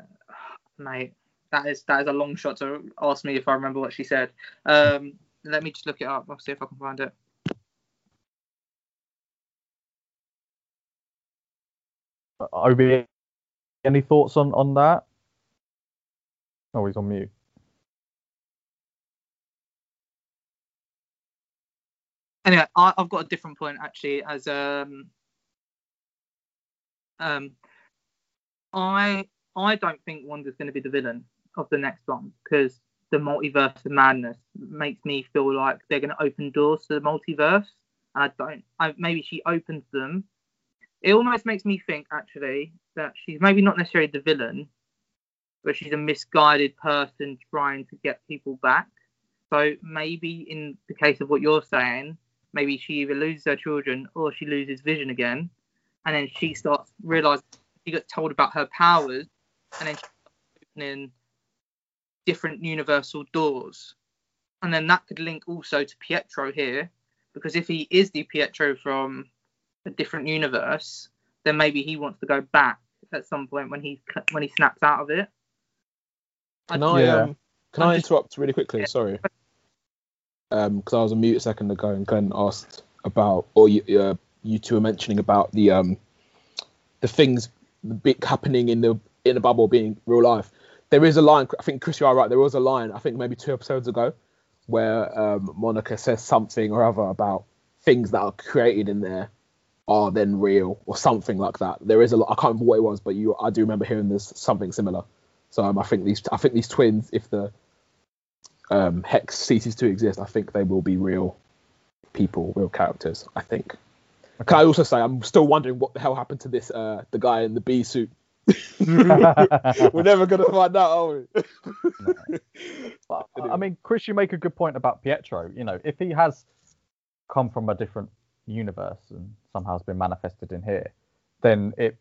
mate, that is that is a long shot to ask me if I remember what she said. Um, let me just look it up. I'll see if I can find it. Obi, any thoughts on on that? Oh, he's on mute. Anyway, I, I've got a different point actually. As um, um, I I don't think Wanda's going to be the villain of the next one because the multiverse of madness makes me feel like they're going to open doors to the multiverse. I don't. I, maybe she opens them. It almost makes me think actually that she's maybe not necessarily the villain, but she's a misguided person trying to get people back. So maybe in the case of what you're saying, maybe she either loses her children or she loses vision again, and then she starts realizing she gets told about her powers, and then she starts opening different universal doors, and then that could link also to Pietro here, because if he is the Pietro from a different universe, then maybe he wants to go back at some point when he when he snaps out of it. Can I Yeah. um, can I'm I just- interrupt really quickly? Yeah. Sorry. Um, because I was on mute a second ago and Glenn asked about, or you, uh, you two were mentioning about the um, the things happening in the in the bubble being real life. There is a line. I think Chris, you are right. There was a line. I think maybe two episodes ago, where um, Monica says something or other about things that are created in there are then real or something like that. There is a lot. I can't remember what it was, but you, I do remember hearing this something similar. So um, I think these, I think these twins, if the um, hex ceases to exist, I think they will be real people, real characters. I think. Can I also say I'm still wondering what the hell happened to this, uh, the guy in the bee suit. We're never gonna find out, are we? But, I mean, Chris, you make a good point about Pietro. You know, if he has come from a different universe and somehow has been manifested in here, then it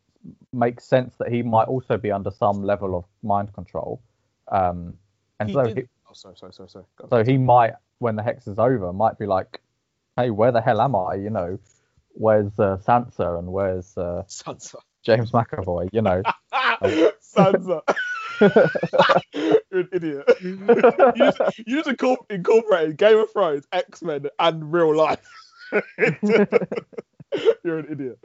makes sense that he might also be under some level of mind control. Um, and He so, did- he, Oh, sorry, sorry, sorry, sorry. So he might, when the hex is over, might be like, "Hey, where the hell am I? You know, where's uh, Sansa and where's uh, Sansa. James McAvoy? You know." Sansa. You're an idiot. you just, you just incorpor- incorporated Game of Thrones, X Men, and real life. You're an idiot.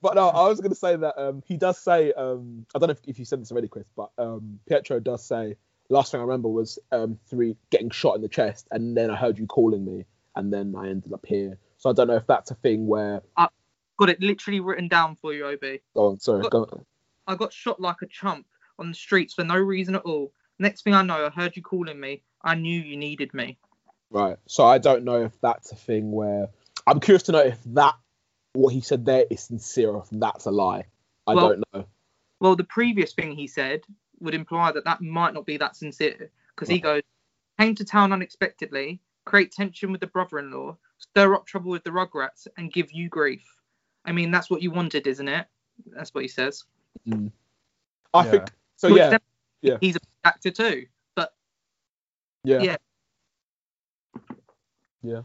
But no, I was going to say that um, he does say, um, I don't know if, if you said this already, Chris, but um, Pietro does say, last thing I remember was um, three getting shot in the chest, and then I heard you calling me, and then I ended up here. So I don't know if that's a thing where. Got it literally written down for you, Ob. On, sorry. Go on. I got shot like a chump on the streets for no reason at all. Next thing I know, I heard you calling me. I knew you needed me. Right. So I don't know if that's a thing where I'm curious to know if that what he said there is sincere or if that's a lie. I Well- don't know. Well, the previous thing he said would imply that that might not be that sincere because he goes, came to town unexpectedly, create tension with the brother-in-law, stir up trouble with the Rugrats, and give you grief. I mean, that's what you wanted, isn't it? That's what he says. I Yeah. think so. Which Yeah. yeah. He's a actor too. Yeah. yeah. Yeah.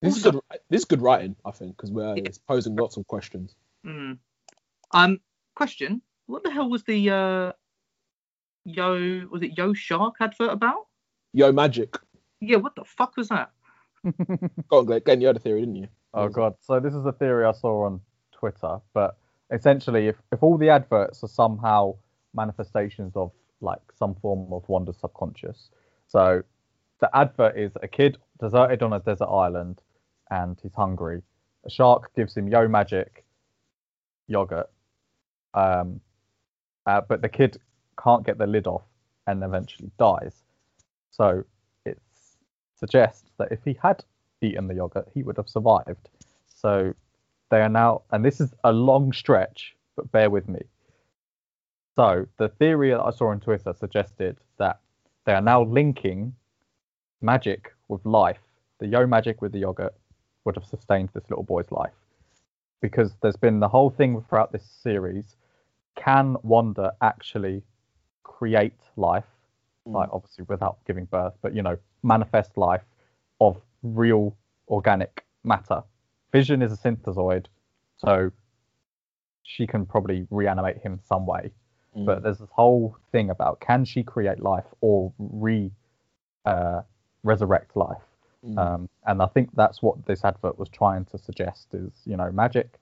This is good. This is good writing, I think, because we're Yeah. it's posing lots of questions. Mm. Um, question: What the hell was the uh, Yo? Was it Yo Shark advert about? Yo, magic. Yeah, what the fuck was that? Go on, Glenn. Glenn, you had a theory, didn't you? Oh god. So this is a theory I saw on Twitter, but essentially if, if all the adverts are somehow manifestations of like some form of Wanda's subconscious. So the advert is a kid deserted on a desert island and he's hungry. A shark gives him yo magic yogurt. Um uh, but the kid can't get the lid off and eventually dies. So it suggests that if he had eaten the yogurt, he would have survived. So they are now, and this is a long stretch, but bear with me. So the theory that I saw on Twitter suggested that they are now linking magic with life. The yo magic with the yogurt would have sustained this little boy's life because there's been the whole thing throughout this series. Can Wanda actually create life? Mm. Like obviously without giving birth, but you know, manifest life of real organic matter. Vision is a synthezoid, so she can probably reanimate him some way. Mm. But there's this whole thing about can she create life or re uh, resurrect life? Mm. Um, and I think that's what this advert was trying to suggest is, you know, magic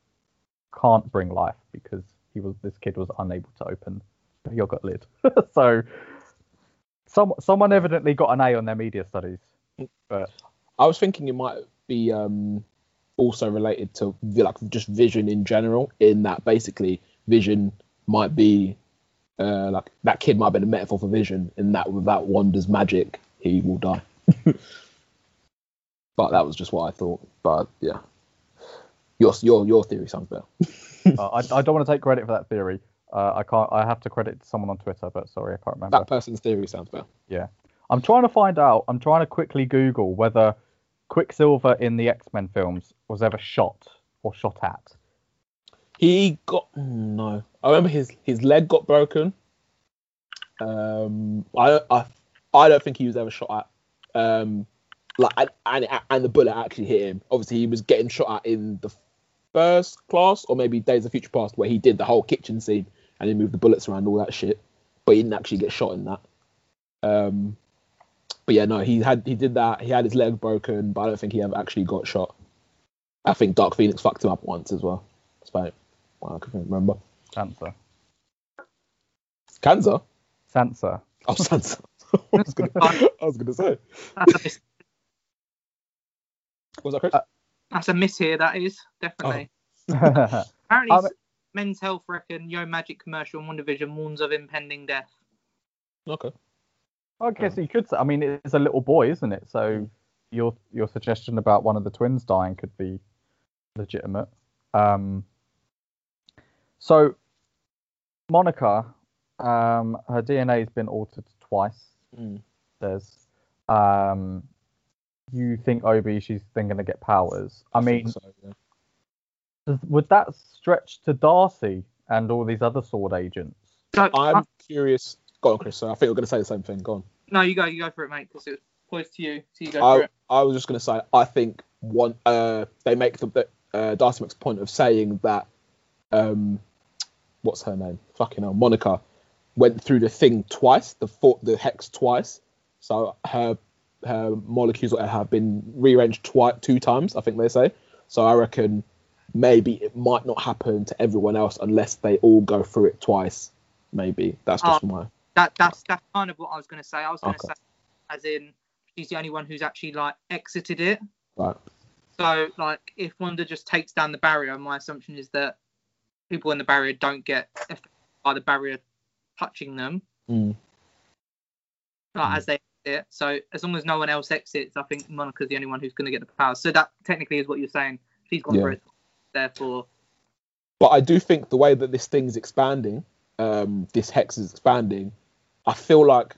can't bring life because he was this kid was unable to open the yogurt lid. so some someone evidently got an A on their media studies. But I was thinking it might be um, also related to like just vision in general, in that basically vision might be uh, like that kid might have been a metaphor for vision, in that without Wanda's magic, he will die. but that was just what I thought. But yeah, your your your theory sounds better. uh, I, I don't want to take credit for that theory. Uh, I can't. I have to credit someone on Twitter, but sorry, I can't remember. That person's theory sounds better. Yeah, I'm trying to find out. I'm trying to quickly Google whether Quicksilver in the X Men films was ever shot or shot at. He got no. I remember his his leg got broken. Um, I I I don't think he was ever shot at. Um, like and and, and the bullet actually hit him. Obviously, he was getting shot at in the first class or maybe Days of Future Past, where he did the whole kitchen scene and he moved the bullets around all that shit. But he didn't actually get shot in that. Um, but yeah, no, he had he did that. He had his leg broken, but I don't think he ever actually got shot. I think Dark Phoenix fucked him up once as well. That's about it. Well, I can't remember. Sansa. Cancer? Sansa. Oh, Sansa. I was gonna, I was gonna say. That's a miss, was that, Chris? Uh, that's a miss here. That is definitely. I Apparently, Um, Men's Health reckon Yo Magic commercial in WandaVision warns of impending death. okay. Guess you could say. I mean, it's a little boy, isn't it? So your your suggestion about one of the twins dying could be legitimate. Um, so Monica, um, her DNA has been altered twice. Mm. There's, um, you think Obi, she's then going to get powers. I, mean, so, yeah. does, would that stretch to Darcy and all these other sword agents? I'm curious. Go on, Chris. So I think we're gonna say the same thing. Go on. No, you go, you go for it, mate, because it was poised to you. So you go for I, it. I was just gonna say. I think one. Uh, they make the uh, Darcy makes point of saying that. Um, what's her name? Fucking hell, Monica went through the thing twice. The for, the hex twice. So her her molecules have been rearranged twice, two times. I think they say. So I reckon maybe it might not happen to everyone else unless they all go through it twice. Maybe that's just Oh. my. That that's that's kind of what I was going to say. I was going to Okay. say, as in, she's the only one who's actually like exited it. Right. So like, if Wanda just takes down the barrier, my assumption is that people in the barrier don't get affected by the barrier touching them, Mm. like, Mm. as they exit. So as long as no one else exits, I think Monica's the only one who's going to get the powers. So that technically is what you're saying. She's gone Yeah. for it. Therefore, But I do think the way that this thing's expanding, um, this hex is expanding, I feel like,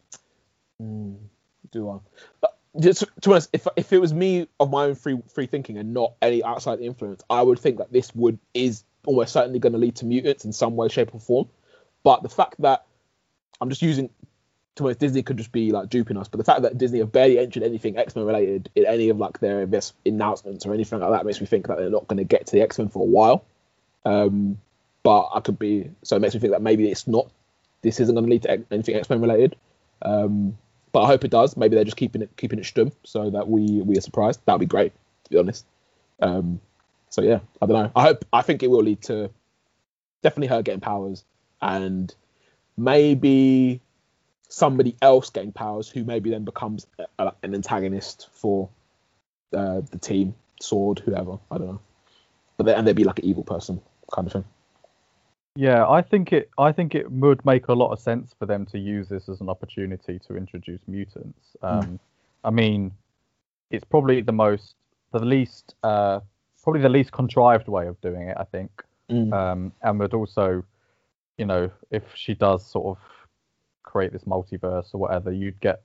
mm, do I? But just to be honest, if if it was me of my own free free thinking and not any outside influence, I would think that this would is almost certainly going to lead to mutants in some way, shape, or form. But the fact that I'm just using, to be honest, Disney could just be like duping us. But the fact that Disney have barely entered anything X Men related in any of like their announcements or anything like that makes me think that they're not going to get to the X Men for a while. Um, but I could be so it makes me think that maybe it's not. This isn't going to lead to anything X Men related. Um, but I hope it does. Maybe they're just keeping it keeping it stum so that we we are surprised. That'd be great, to be honest. Um, so yeah, I don't know. I hope I think it will lead to definitely her getting powers and maybe somebody else getting powers who maybe then becomes a, a- an antagonist for uh, the team, sword, whoever. I don't know. But they, and they'd be like an evil person kind of thing. Yeah, I think it. I think it would make a lot of sense for them to use this as an opportunity to introduce mutants. Um, I mean, it's probably the most, the least, uh, probably the least contrived way of doing it. I think. Mm. Um, and would also, you know, if she does sort of create this multiverse or whatever, you'd get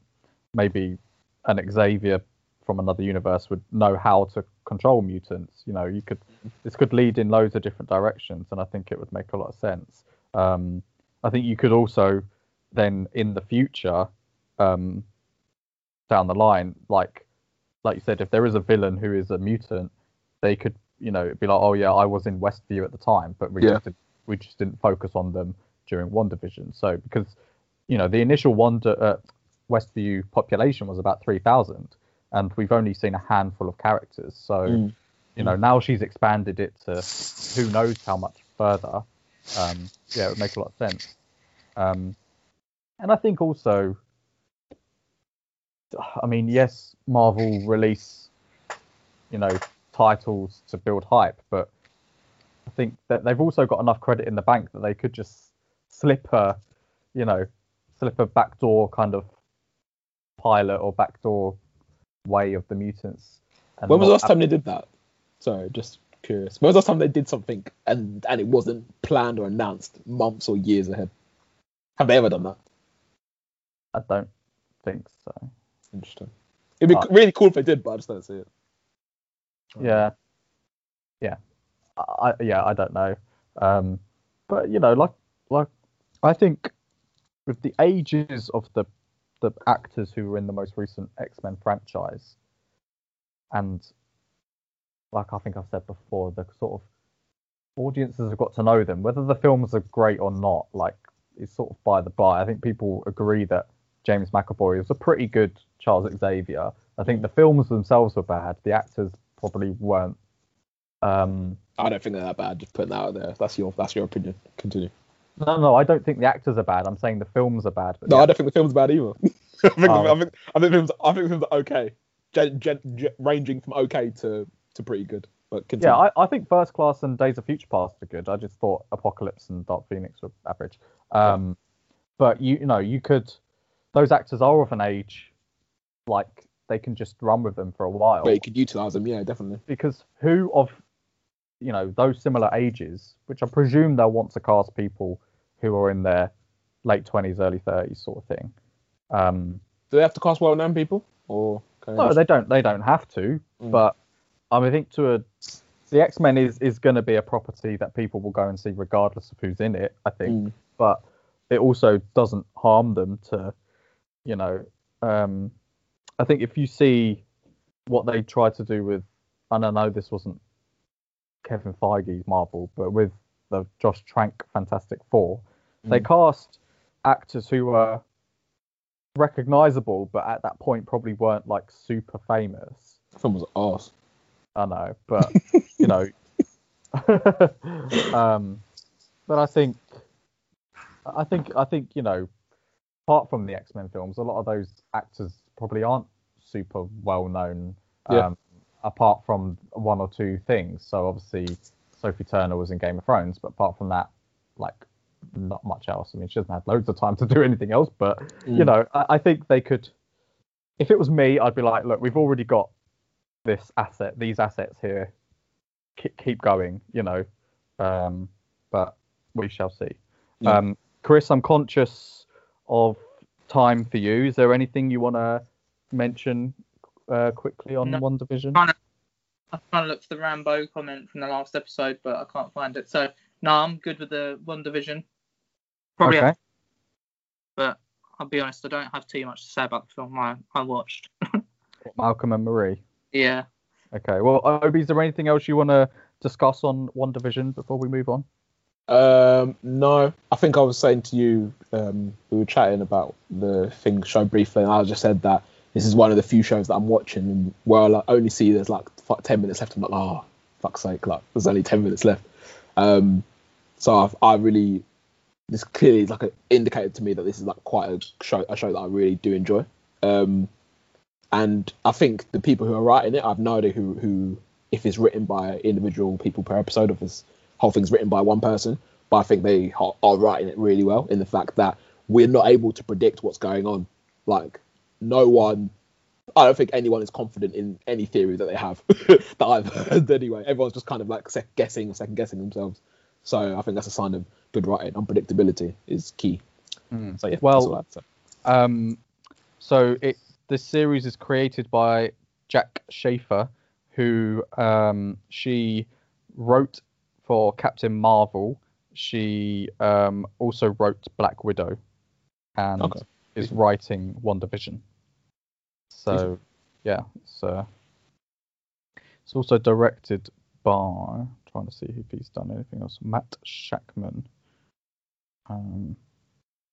maybe an Xavier from another universe would know how to control mutants. You know, you could this could lead in loads of different directions, and I think it would make a lot of sense. Um, I think you could also then in the future, um, down the line, like like you said, if there is a villain who is a mutant, they could you know be like, oh yeah, I was in Westview at the time, but we Yeah. just didn't, we just didn't focus on them during WandaVision. So because you know the initial Wonder uh, Westview population was about three thousand, and we've only seen a handful of characters. So Mm. you know now she's expanded it to who knows how much further. Um, yeah, it would make a lot of sense. Um, and I think also, I mean, yes, Marvel release, you know, titles to build hype, but I think that they've also got enough credit in the bank that they could just slip a, you know, slip a backdoor kind of pilot or backdoor way of the mutants. and When was the last time they did that? Sorry, just curious. When was the last time they did something and and it wasn't planned or announced months or years ahead? Have they ever done that? I don't think so. Interesting. It'd be Uh, really cool if they did, but I just don't see it. Yeah, yeah, I, I yeah I don't know, um, but you know, like like I think with the ages of the the actors who were in the most recent X Men franchise, and like I think I've said before, the sort of audiences have got to know them, whether the films are great or not. Like is sort of by the by. I think people agree that James McAvoy was a pretty good Charles Xavier. I think the films themselves were bad. The actors probably weren't. Um, I don't think they're that bad. Just putting that out there. That's your that's your opinion. Continue. No, no, I don't think the actors are bad. I'm saying the films are bad. No, I don't think the film's are bad either. I think, Oh. I think I think the films I think the films are okay, gen, gen, gen, ranging from okay to to pretty good. But continue. Yeah, I, I think First Class and Days of Future Past are good. I just thought Apocalypse and Dark Phoenix were average. Um, But you, you know, you could. Those actors are of an age, like they can just run with them for a while. but you could utilize them. Yeah, definitely. Because who of, you know, those similar ages, which I presume they'll want to cast people who are in their late twenties, early thirties, sort of thing. Um, Do they have to cast well-known people, or no, just- they don't. They don't have to. Mm. But I I think to a the X Men is is going to be a property that people will go and see regardless of who's in it. I think, Mm. but it also doesn't harm them to, you know, um, I think if you see what they tried to do with, and I know this wasn't Kevin Feige's Marvel, but with the Josh Trank Fantastic Four, they Mm. cast actors who were recognizable, but at that point probably weren't like super famous. The film was arse. I know, but you know, um, but I think, I think, I think you know, apart from the X Men films, a lot of those actors probably aren't super well known. Um, Yeah. Apart from one or two things, so obviously Sophie Turner was in Game of Thrones, but apart from that, like not much else. I mean, she hasn't had loads of time to do anything else, but you Mm. know, I, I think they could. If it was me, I'd be like, look, we've already got this asset, these assets here. Keep, keep going, you know. Um, but we shall see. Yeah. Um, Chris, I'm conscious of time for you. Is there anything you want to mention uh, quickly on No. WandaVision? Fine. I'm trying to look for the Rambeau comment from the last episode, but I can't find it. So no, I'm good with the WandaVision. Probably, okay. but I'll be honest, I don't have too much to say about the film I, I watched. Malcolm and Marie. Yeah. Okay. Well, Obi, is there anything else you want to discuss on WandaVision before we move on? Um, no, I think I was saying to you, um, we were chatting about the thing show briefly, and I just said that this is one of the few shows that I'm watching, and where I like, only see there's like ten minutes left. I'm like, oh, fuck's sake, like there's only ten minutes left. Um, so I've, I really, this clearly is like a, indicated to me that this is like quite a show, a show that I really do enjoy. Um, and I think the people who are writing it, I've no idea who, who if it's written by individual people per episode, if this whole thing's written by one person. But I think they are, are writing it really well in the fact that we're not able to predict what's going on. Like no one, I don't think anyone is confident in any theory that they have that I've heard anyway. Everyone's just kind of like sec- guessing, second guessing themselves. So I think that's a sign of good writing. Unpredictability is key. Mm. So yeah, Well- that's all I have. Um, so it this series is created by Jac Schaeffer, who um, she wrote for Captain Marvel. She um, also wrote Black Widow, and Okay. is writing WandaVision. So yeah, it's uh, it's also directed by trying to see if he's done anything else. Matt Shakman. Um,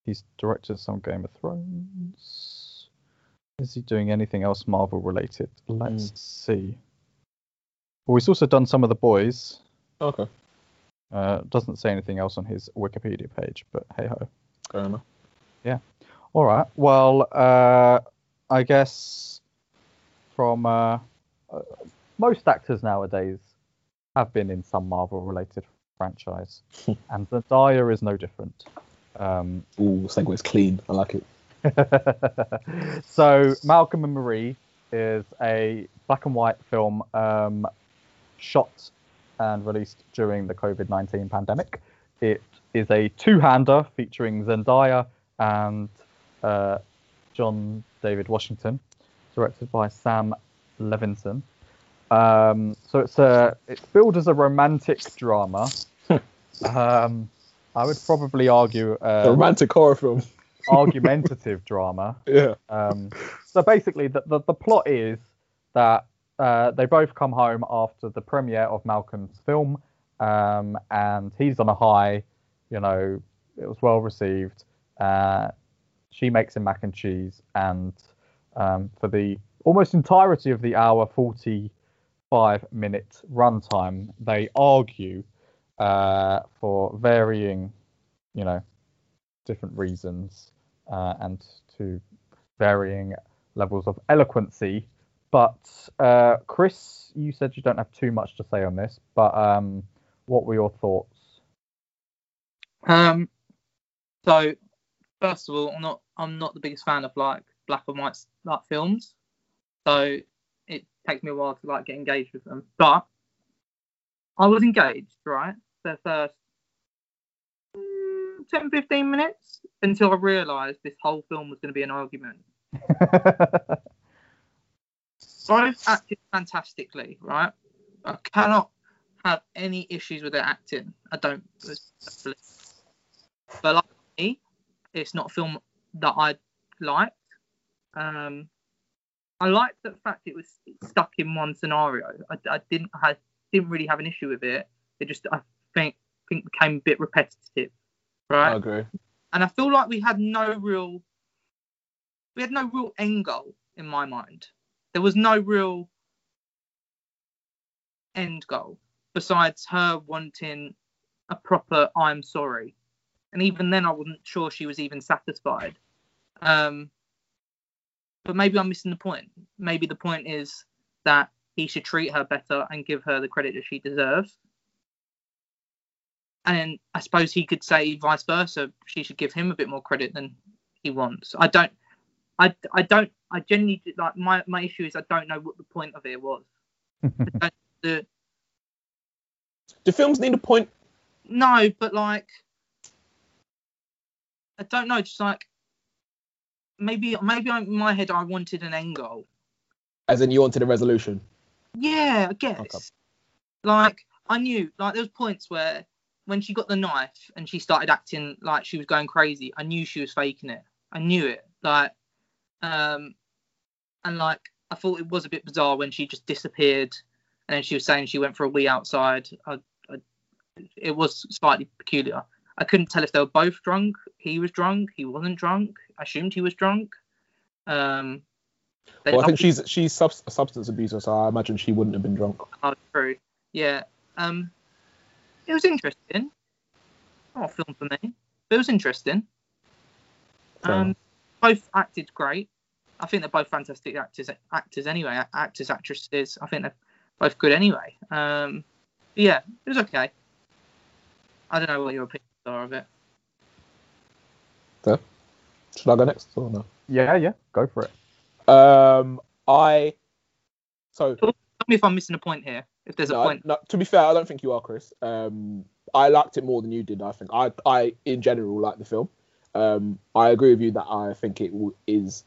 he's directed some Game of Thrones. Is he doing anything else Marvel related? Let's see. Well, he's also done some of the boys. Okay, Uh, doesn't say anything else on his Wikipedia page, but hey ho. fair enough. All right. Well, uh, I guess from uh, uh, most actors nowadays have been in some Marvel-related franchise, and Zendaya is no different. Um, Ooh, segue's clean. I like it. so Malcolm and Marie is a black and white film um, shot and released during the COVID-19 pandemic. It is a two-hander featuring Zendaya and uh, John David Washington, directed by Sam Levinson. Um, so it's a it's billed as a romantic drama. um, I would probably argue a uh, romantic horror film. argumentative drama. Yeah. Um, so basically, the, the, the plot is that uh, they both come home after the premiere of Malcolm's film, um, and he's on a high. You know, it was well received. Uh, she makes him mac and cheese, and um, for the almost entirety of the hour, 45 minute runtime, they argue uh, for varying, you know, different reasons uh, and to varying levels of eloquency. But uh, Chris, you said you don't have too much to say on this, but um, what were your thoughts? Um, so first of all, not I'm not the biggest fan of like black and white like films, so it takes me a while to like get engaged with them. But I was engaged, right? The first mm, 10, 15 minutes until I realised this whole film was going to be an argument. Both acted fantastically, right? I cannot have any issues with their acting. I don't. But like me, it's not a film that I liked. Um, I liked the fact it was stuck in one scenario. I, I didn't I didn't really have an issue with it. It just I think think became a bit repetitive, right? I agree. and I feel like we had no real we had no real end goal in my mind. There was no real end goal besides her wanting a proper I'm sorry. And even then I wasn't sure she was even satisfied. Um but maybe I'm missing the point. Maybe the point is that he should treat her better and give her the credit that she deserves. And I suppose he could say vice versa. She should give him a bit more credit than he wants. I don't. I, I don't. I genuinely like my my issue is I don't know what the point of it was. The, Do films need a point? no, but like I don't know. Just like maybe maybe I, in my head I wanted an end goal. As in, you wanted a resolution. Yeah, I guess. Okay. Like I knew, like there was points where when she got the knife and she started acting like she was going crazy, I knew she was faking it. I knew it. Like, um, and like I thought it was a bit bizarre when she just disappeared, and then she was saying she went for a wee outside. I, I, it was slightly peculiar. I couldn't tell if they were both drunk. He was drunk. He wasn't drunk. I assumed he was drunk. Um, Well, I think she's she's sub- a substance abuser, so I imagine she wouldn't have been drunk. Oh, true. Yeah. Um, it was interesting. Not a film for me, but it was interesting. Um, both acted great. I think they're both fantastic actors. Actors anyway. Actors, actresses. I think they're both good anyway. Um, yeah, it was okay. I don't know what your opinions are of it. Should I go next or no? yeah, yeah, go for it. Um, I so Tell me if I'm missing a point here. If there's a point. no, to be fair, I don't think you are, Chris. Um, I liked it more than you did. I think I I in general like the film. Um, I agree with you that I think it w- is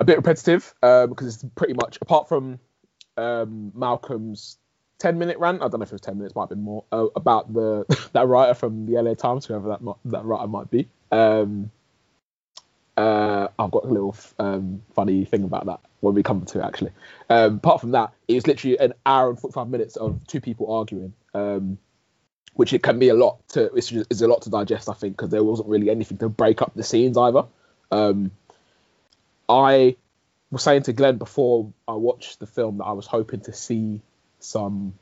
a bit repetitive uh, because it's pretty much apart from um, Malcolm's 10 minute rant. I don't know if it was 10 minutes, might have been more uh, about the that writer from the LA Times, whoever that that writer might be. Um, uh, I've got a little um, funny thing about that when we come to it, actually. Um, apart from that, it was literally an hour and 45 minutes of two people arguing, um, which it can be a lot to it's, just, it's a lot to digest, I think, because there wasn't really anything to break up the scenes either. Um, I was saying to Glenn before I watched the film that I was hoping to see some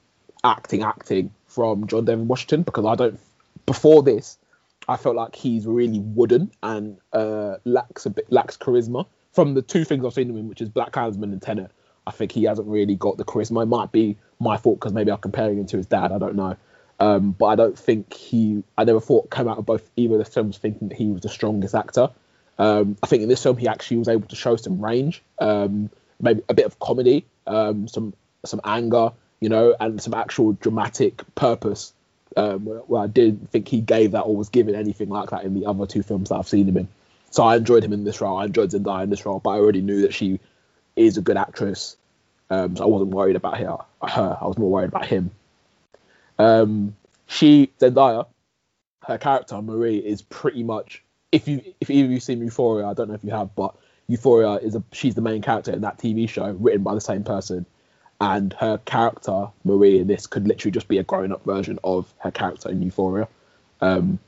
acting, acting from John David Washington because I don't. Before this, I felt like he's really wooden and uh, lacks a bit lacks charisma. From the two things I've seen him in, which is BlacKkKlansman and Tenet, I think he hasn't really got the charisma. It might be my fault because maybe I'm comparing him to his dad. I don't know. Um, but I don't think he. I never thought came out of both either of the films thinking that he was the strongest actor. Um, I think in this film he actually was able to show some range, um, maybe a bit of comedy, um, some some anger, you know, and some actual dramatic purpose. Um, where, where I didn't think he gave that or was given anything like that in the other two films that I've seen him in. So I enjoyed him in this role. I enjoyed Zendaya in this role, but I already knew that she is a good actress. Um, so I wasn't worried about her. Her, I was more worried about him. Um, she Zendaya, her character Marie is pretty much if you if either you've seen Euphoria, I don't know if you have, but Euphoria is a she's the main character in that TV show written by the same person, and her character Marie in this could literally just be a grown up version of her character in Euphoria. Um,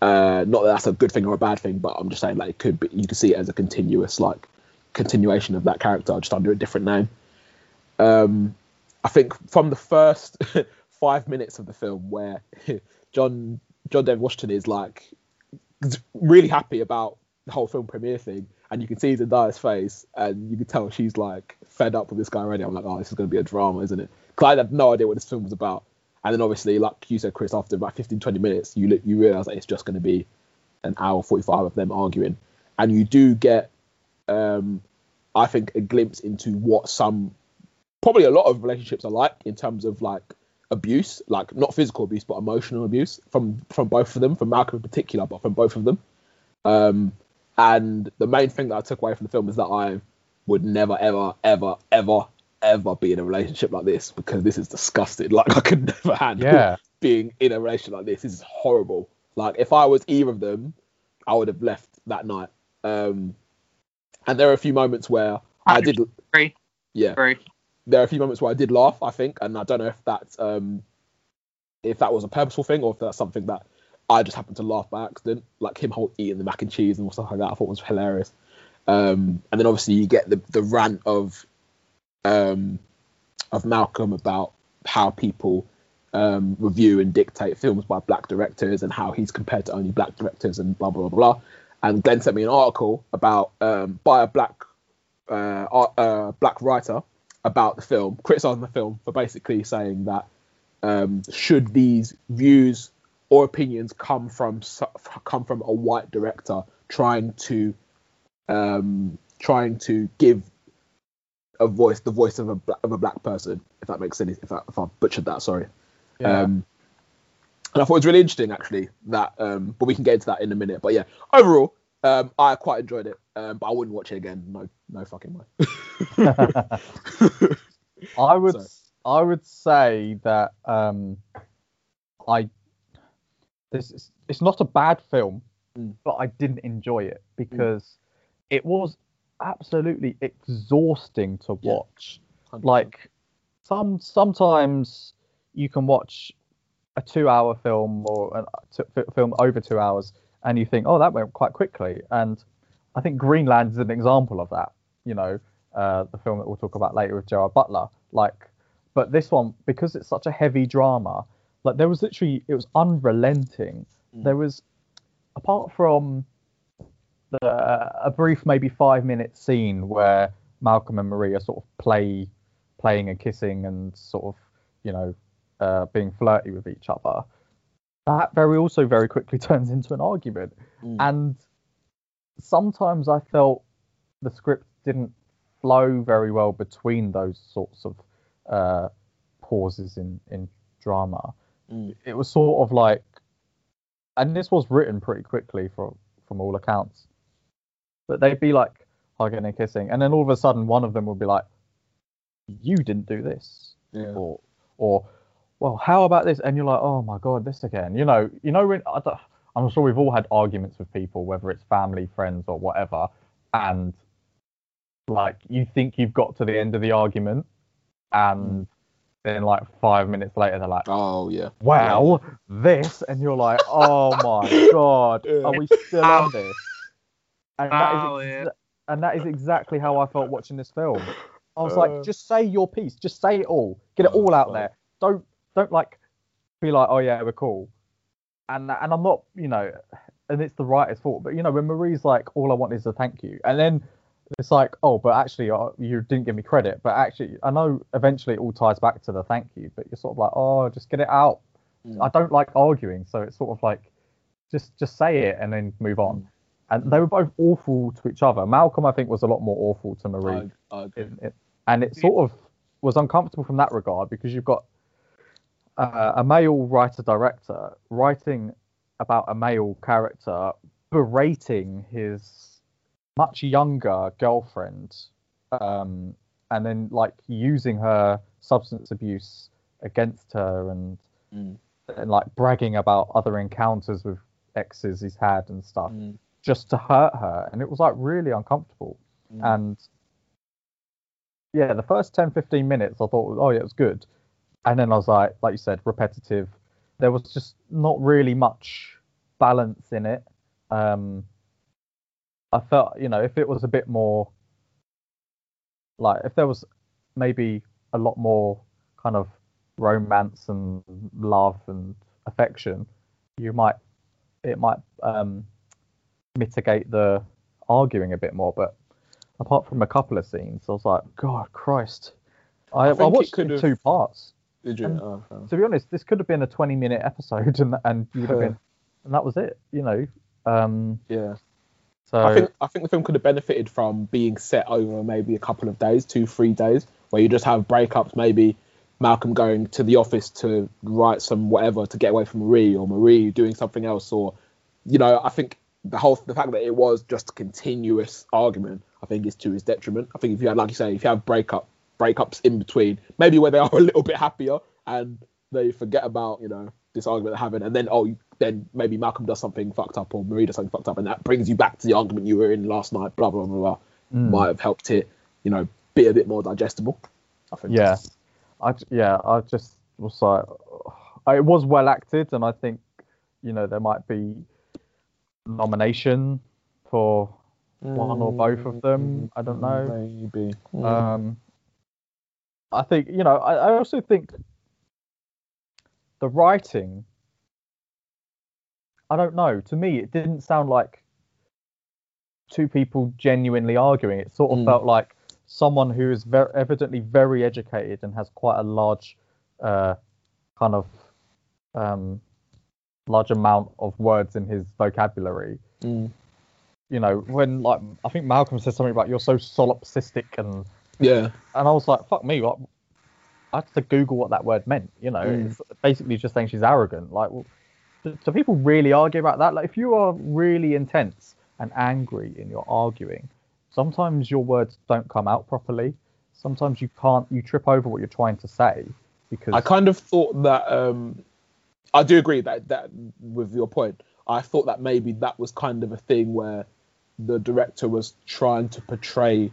uh, not that that's a good thing or a bad thing, but I'm just saying like it could be you could see it as a continuous like continuation of that character just under a different name. Um, I think from the first five minutes of the film where John John David Washington is like really happy about the whole film premiere thing, and you can see Zendaya's face, and you can tell she's like fed up with this guy already. I'm like, oh, this is going to be a drama, isn't it? Because I had no idea what this film was about. And then obviously, like you said, Chris, after about 15, 20 minutes, you you realize that it's just going to be an hour 45 of them arguing, and you do get, um, I think, a glimpse into what some, probably a lot of relationships are like in terms of like abuse, like not physical abuse but emotional abuse from from both of them, from Malcolm in particular, but from both of them. Um, and the main thing that I took away from the film is that I would never, ever, ever, ever, ever be in a relationship like this because this is disgusting. Like I could never handle Yeah. being in a relationship like this. This is horrible. Like if I was either of them, I would have left that night. Um, and there are a few moments where I did, Agree. yeah, Agree. there are a few moments where I did laugh, I think, and I don't know if that's um if that was a purposeful thing or if that's something that I just happened to laugh by accident, like him whole eating the mac and cheese and stuff like that. I thought was hilarious. Um, and then obviously you get the the rant of um of Malcolm about how people um, review and dictate films by black directors and how he's compared to only black directors and blah blah blah blah. And Glenn sent me an article about um, by a black uh, uh, black writer about the film, criticizing the film for basically saying that um, should these views or opinions come from come from a white director trying to um, trying to give a voice the voice of a black, of a black person if that makes any if I, if I butchered that sorry Yeah. um, and I thought it was really interesting actually that um, but we can get into that in a minute but yeah overall um, I quite enjoyed it um, but I wouldn't watch it again no no fucking way I would Sorry. I would say that um I this is, it's not a bad film, Mm. but I didn't enjoy it because it was absolutely exhausting to Yeah. watch. Like some sometimes you can watch a two-hour film or a t- f- film over two hours, and you think, oh, that went quite quickly. And I think Greenland is an example of that. You know, uh, the film that we'll talk about later with Gerard Butler. Like, but this one because it's such a heavy drama, like there was literally it was unrelenting. Mm. There was, apart from the, a brief maybe five minute scene where Malcolm and Maria sort of play playing and kissing and sort of you know uh, being flirty with each other that very also very quickly turns into an argument Mm. and sometimes i felt the script didn't flow very well between those sorts of uh, pauses in in drama Mm. it was sort of like, and this was written pretty quickly from from all accounts, but they'd be like hugging and kissing, and then all of a sudden one of them would be like, "You didn't do this," Yeah. or or well, how about this? And you're like, oh my god, this again. You know, you know when I I'm sure we've all had arguments with people, whether it's family, friends, or whatever, and like you think you've got to the end of the argument, and then like five minutes later they're like, Oh yeah. wow, this, and you're like, oh my god, are we still on this? And that is Oh, exa- yeah. and that is exactly how I felt watching this film. I was Uh. like, just say your piece, just say it all, get it Oh, all out there. Don't don't like be like, oh yeah, we're cool. And and I'm not, you know, and it's the writer's fault. But you know, when Marie's like, all I want is a thank you, and then it's like, oh, but actually, uh, you didn't give me credit. But actually, I know eventually it all ties back to the thank you. But you're sort of like, oh, just get it out. Mm. I don't like arguing, so it's sort of like, just just say it and then move on. And they were both awful to each other. Malcolm, I think, was a lot more awful to Marie I, I agree. in it, and it sort of was uncomfortable from that regard because you've got uh, a male writer director writing about a male character berating his much younger girlfriend um, and then like using her substance abuse against her and Mm. and like bragging about other encounters with exes he's had and stuff Mm. just to hurt her and it was like really uncomfortable Mm. and yeah the first 10 15 minutes i thought oh yeah it was good and then i was like like you said repetitive there was just not really much balance in it um i felt you know if it was a bit more like if there was maybe a lot more kind of romance and love and affection you might it might um mitigate the arguing a bit more. But apart from a couple of scenes i was like god christ. I, I, it watched it in have- two parts. Did you? Oh, to be honest this could have been a 20 minute episode and and you would have been and that was it you know? Um yeah. So I think I think the film could have benefited from being set over maybe a couple of days, two, three days, where you just have breakups. Maybe Malcolm going to the office to write some whatever to get away from Marie, or Marie doing something else, or you know, I think the whole the fact that it was just a continuous argument, I think is to his detriment. I think if you had, like you say, if you have breakup breakups in between, maybe where they are a little bit happier and they forget about you know this argument they're having, and then oh, then maybe Malcolm does something fucked up or Marie does something fucked up, and that brings you back to the argument you were in last night. Blah blah blah blah. mm. Might have helped it, you know, be a bit more digestible. I think. Yeah, I yeah, I just was like, it was well acted, and I think you know there might be nomination for one or both of them. I don't know. Maybe. Um, I think you know. I, I also think the writing. I don't know. To me, it didn't sound like two people genuinely arguing. It sort of Mm. felt like someone who is very evidently very educated and has quite a large, uh, kind of, um, large amount of words in his vocabulary. Mm. You know, when like I think Malcolm said something about you're so solipsistic and Yeah. and I was like, fuck me, what? I had to Google what that word meant. You know, Mm. it's basically just saying she's arrogant. Like, well, do people really argue about that? Like, if you are really intense and angry in your arguing, sometimes your words don't come out properly. Sometimes you can't. You trip over what you're trying to say because I kind of thought that um I do agree that that with your point. I thought that maybe that was kind of a thing where the director was trying to portray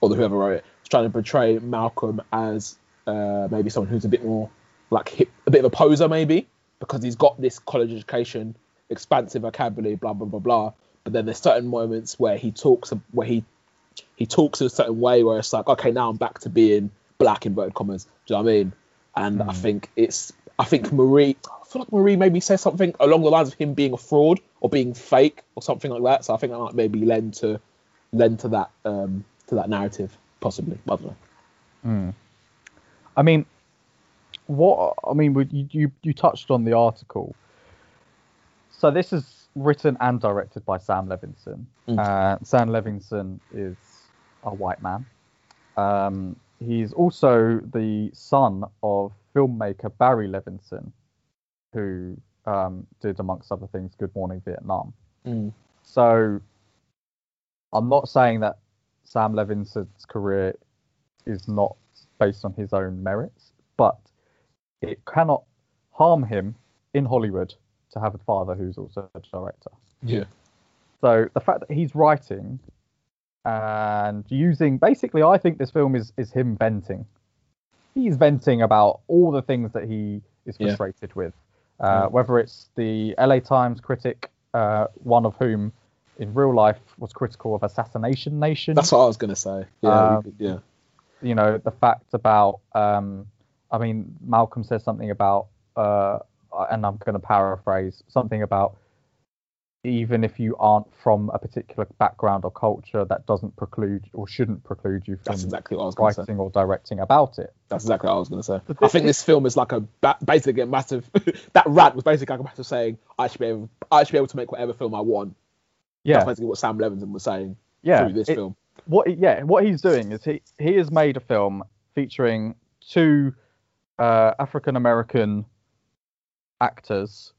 or whoever wrote it was trying to portray Malcolm as uh, maybe someone who's a bit more like hip, a bit of a poser maybe because he's got this college education, expansive vocabulary, blah blah blah blah. But then there's certain moments where he talks where he he talks in a certain way where it's like, okay, now I'm back to being black inverted commas. Do you know what I mean? And I Mm. think it's I think Marie I feel like Marie maybe says something along the lines of him being a fraud or being fake or something like that. So I think that might maybe lend to lend to that um to that narrative, possibly. I don't know. Mm. I mean, what I mean, you, you you touched on the article. So this is written and directed by Sam Levinson. Mm. Uh, Sam Levinson is a white man. Um, he's also the son of filmmaker Barry Levinson, who um, did, amongst other things, Good Morning Vietnam. Mm. So I'm not saying that Sam Levinson's career is not based on his own merits, but it cannot harm him in Hollywood to have a father who's also a director. Yeah. So the fact that he's writing and using basically, I think this film is is him venting. He's venting about all the things that he is Yeah. frustrated with, uh, Mm. whether it's the LA Times critic, uh, one of whom in real life was critical of Assassination Nation. That's what I was gonna say. Yeah, Um, yeah. you know the fact about um i mean malcolm says something about uh and i'm going to paraphrase something about even if you aren't from a particular background or culture that doesn't preclude or shouldn't preclude you from That's exactly what I was writing or directing about it That's exactly what I was gonna say. I think this- this film is like a ba- basically a massive. that rant was basically like a massive saying I should be able, I should be able to make whatever film I want. yeah That's basically what Sam Levinson was saying yeah through this It- film. what yeah what he's doing is he he has made a film featuring two uh, African American actors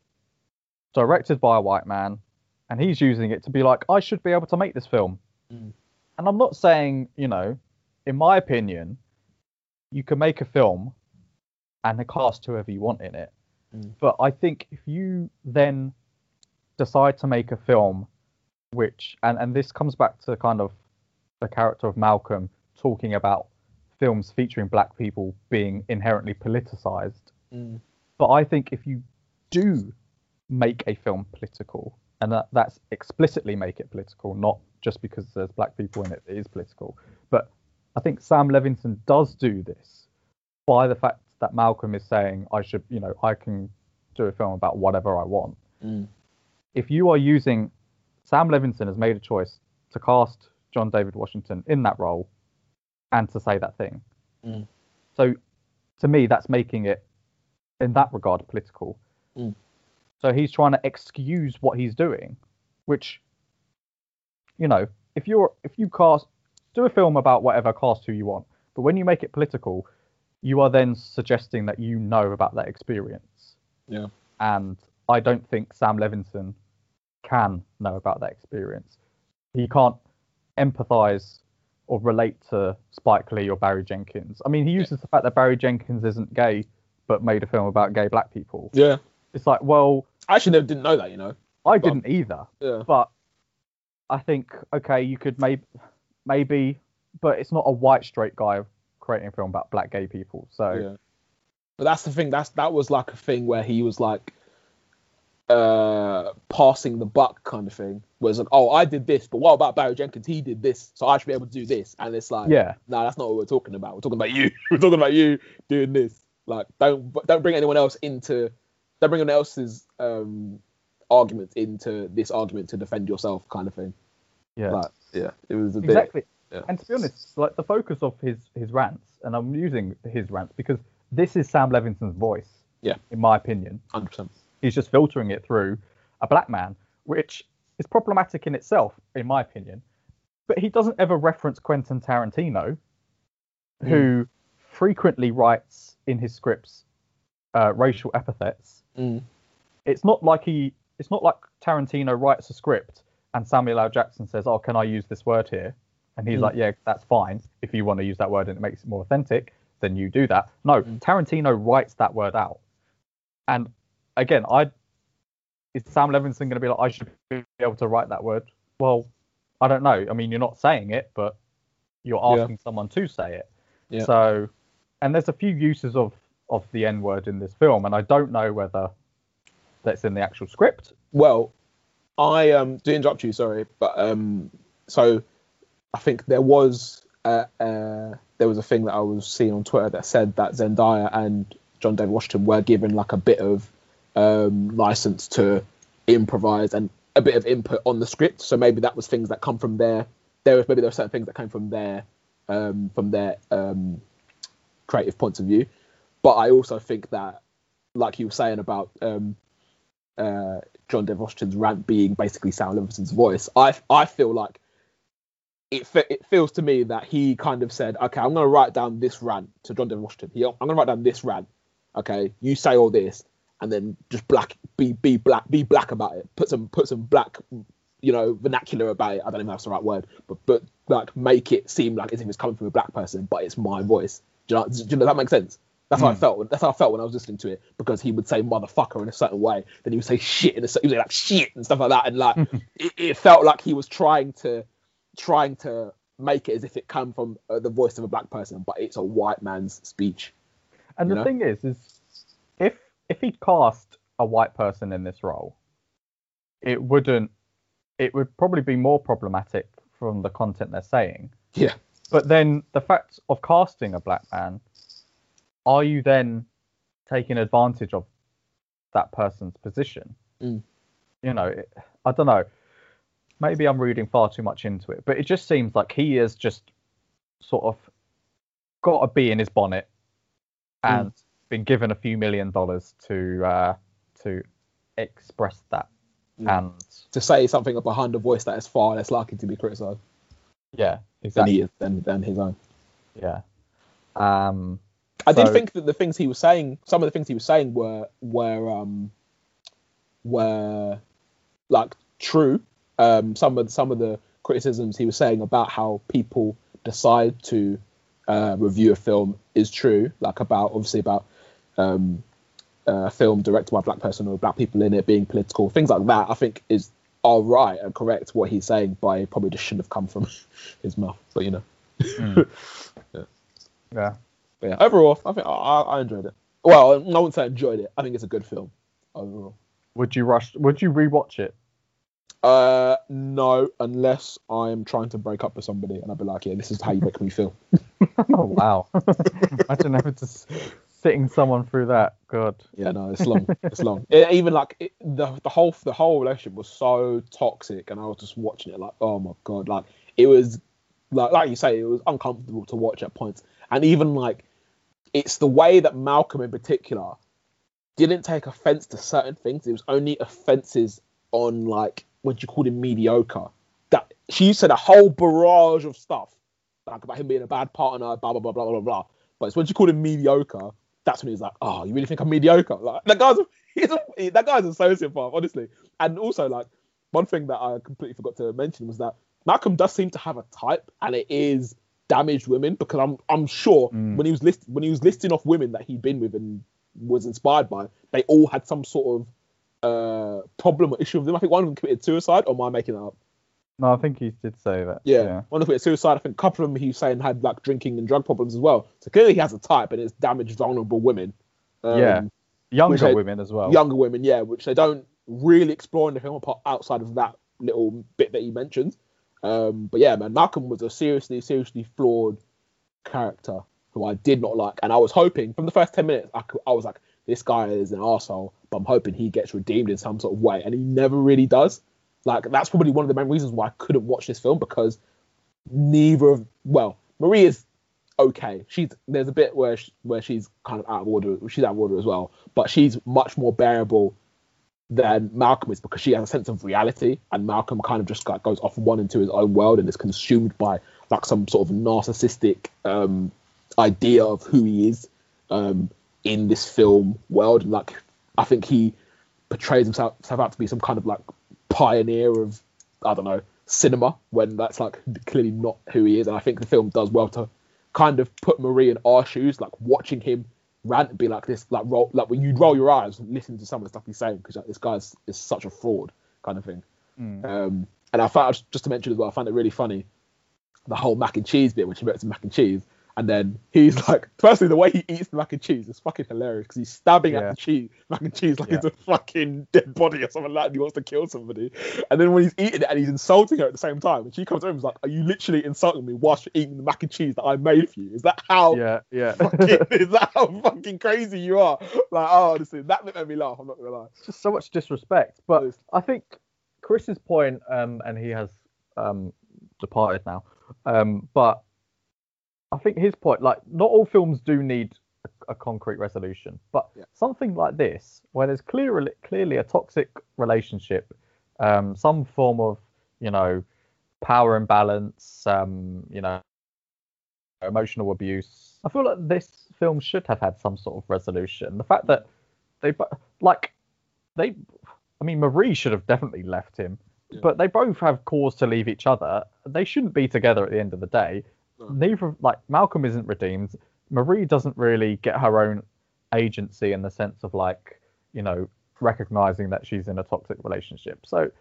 directed by a white man and he's using it to be like I should be able to make this film Mm. and I'm not saying you know in my opinion you can make a film and cast whoever you want in it Mm. but I think if you then decide to make a film which and and this comes back to kind of the character of Malcolm talking about films featuring black people being inherently politicized. Mm. But I think if you do make a film political, and that, that's explicitly make it political, not just because there's black people in it, it is political. But I think Sam Levinson does do this by the fact that Malcolm is saying, I should, you know, I can do a film about whatever I want. Mm. If you are using, Sam Levinson has made a choice to cast John David Washington in that role and to say that thing. Mm. So to me, that's making it, in that regard, political. Mm. So he's trying to excuse what he's doing, which, you know, if you're if you cast do a film about whatever, cast who you want, but when you make it political, you are then suggesting that you know about that experience. Yeah. And I don't think Sam Levinson can know about that experience. He can't empathize or relate to Spike Lee or Barry Jenkins. I mean, he uses the fact that Barry Jenkins isn't gay, but made a film about gay black people. Yeah. It's like, well, I actually never didn't know that. You know. I didn't either, Yeah. but I think okay, you could maybe, maybe, but it's not a white straight guy creating a film about black gay people. So Yeah. But that's the thing. That's that was like a thing where he was like uh passing the buck kind of thing. Whereas like, oh, I did this, but what about Barry Jenkins? He did this, so I should be able to do this. And it's like, yeah, no, that's not what we're talking about. We're talking about you. we're talking about you doing this. Like, don't don't bring anyone else into, don't bring anyone else's um argument into this argument to defend yourself, kind of thing. yeah. Like, yeah, it was a bit. exactly. yeah. And to be honest, like the focus of his his rants, and I'm using his rants because this is Sam Levinson's voice. Yeah. In my opinion, Hundred percent. He's just filtering it through a black man, which is problematic in itself, in my opinion. But he doesn't ever reference Quentin Tarantino, who frequently writes in his scripts uh, racial epithets. Mm. It's not like he. It's not like Tarantino writes a script and Samuel L. Jackson says, "Oh, can I use this word here?" And he's Mm. like, "Yeah, that's fine. If you want to use that word and it makes it more authentic, then you do that." No, Mm. Tarantino writes that word out. And again, I is Sam Levinson going to be like, "I should be able to write that word"? Well, I don't know. I mean, you're not saying it, but you're Yeah. asking someone to say it. Yeah. So, and there's a few uses of of the N word in this film, and I don't know whether that's in the actual script. Well, I um do interrupt you, sorry, but um so I think there was uh, uh there was a thing that I was seeing on Twitter that said that Zendaya and John David Washington were given like a bit of um license to improvise and a bit of input on the script. So maybe that was things that come from their there was maybe there were certain things that came from their um from their um creative points of view. But I also think that like you were saying about um uh, John David rant being basically Sam Levinson's voice, I I feel like it it feels to me that he kind of said, okay, I'm going to write down this rant to John. He, I'm going to write down this rant. Okay, you say all this, and then just black be be black be black about it. Put some put some black you know vernacular about it. I don't know if that's the right word, but but like make it seem like as if it's coming from a black person, but it's my voice. Do you know, do you know that makes sense? That's how I Mm. felt. That's how I felt when I was listening to it because he would say motherfucker in a certain way, then he would say shit in a certain, he would say like shit and stuff like that, and like it, it felt like he was trying to trying to make it as if it come from uh, the voice of a black person, but it's a white man's speech. And the know? thing is, is if if he'd cast a white person in this role, it wouldn't. It would probably be more problematic from the content they're saying. Yeah. But then the fact of casting a black man, are you then taking advantage of that person's position? Mm. You know, it, I don't know. Maybe I'm reading far too much into it, but it just seems like he has just sort of got a bee in his bonnet Mm. Been given a few million dollars to uh, to express that. Mm. And To say something behind a voice that is far less likely to be criticised yeah, than exactly. he is than, than his own. Yeah. Um, I did think that the things he was saying, some of the things he was saying were were um were like true. Um, some of some of the criticisms he was saying about how people decide to uh, review a film is true. Like about obviously about um, a film directed by a black person or black people in it being political, things like that. I think is all right and correct what he's saying, but it probably just shouldn't have come from his mouth. But you know. mm. yeah. But yeah, overall, I think I, I enjoyed it. Well, I wouldn't say I enjoyed it. I think it's a good film overall. Would you rush? Would you rewatch it? Uh, no, unless I'm trying to break up with somebody, and I'd be like, yeah, this is how you make me feel. oh wow! Imagine having to sitting someone through that. God. Yeah, no, it's long. It's long. It, even like it, the the whole the whole relationship was so toxic, and I was just watching it like, oh my god, like it was like like you say, it was uncomfortable to watch at points, and even like it's the way that Malcolm in particular didn't take offense to certain things. It was only offenses on like what you called him mediocre. That she said a whole barrage of stuff like about him being a bad partner, blah blah blah blah blah blah. But it's when she called him mediocre, that's when he was like, "Oh, you really think I'm mediocre?" Like that guy's he's a, that guy's a sociopath, honestly. And also, like one thing that I completely forgot to mention was that Malcolm does seem to have a type, and it is damaged women because I'm I'm sure Mm. when he was list when he was listing off women that he'd been with and was inspired by, they all had some sort of uh problem or issue with them. I think one of them committed suicide, or am I making that up? No, I think he did say that. Yeah. One of them suicide. I think a couple of them he was saying had like drinking and drug problems as well. So clearly he has a type, and it's damaged vulnerable women. Um, Yeah. Younger I- women as well. younger women, yeah, which they don't really explore in the film apart outside of that little bit that he mentioned. Um, but yeah, man, Malcolm was a seriously, seriously flawed character who I did not like, and I was hoping from the first ten minutes, I, I was like, this guy is an asshole, but I'm hoping he gets redeemed in some sort of way, and he never really does. Like that's probably one of the main reasons why I couldn't watch this film because neither of well, Marie is okay. She's there's a bit where she, where she's kind of out of order. She's out of order as well, but she's much more bearable than Malcolm is because she has a sense of reality, and Malcolm kind of just like goes off one into his own world and is consumed by like some sort of narcissistic um, idea of who he is um, in this film world. And like, I think he portrays himself, himself out to be some kind of like pioneer of I don't know cinema when that's like clearly not who he is. And I think the film does well to kind of put Marie in our shoes, like watching him rant and be like this, like roll, like when you roll your eyes listening to some of the stuff he's saying because like, this guy is, is such a fraud kind of thing. Mm. Um, and I found just to mention as well, I found it really funny the whole mac and cheese bit when she makes mac and cheese. And then he's like, firstly, the way he eats the mac and cheese is fucking hilarious because he's stabbing Yeah. at the cheese, mac and cheese like Yeah. it's a fucking dead body or something like that. And he wants to kill somebody. And then when he's eating it and he's insulting her at the same time, and she comes over and is like, Are you literally insulting me whilst you're eating the mac and cheese that I made for you? Is that how Yeah, yeah. fucking, is that how fucking crazy you are? Like, oh, honestly, that made me laugh. I'm not gonna lie. just so much disrespect. But I think Chris's point, um, and he has um, departed now. Um, but I think his point, like, not all films do need a, a concrete resolution, but Yeah. something like this, where there's clearly clearly a toxic relationship, um, some form of, you know, power imbalance, um, you know, emotional abuse. I feel like this film should have had some sort of resolution. The fact that they like they. I mean, Marie should have definitely left him, Yeah. but they both have cause to leave each other. They shouldn't be together at the end of the day. No. Neither, like Malcolm, isn't redeemed. Marie doesn't really get her own agency in the sense of like you know recognizing that she's in a toxic relationship. So,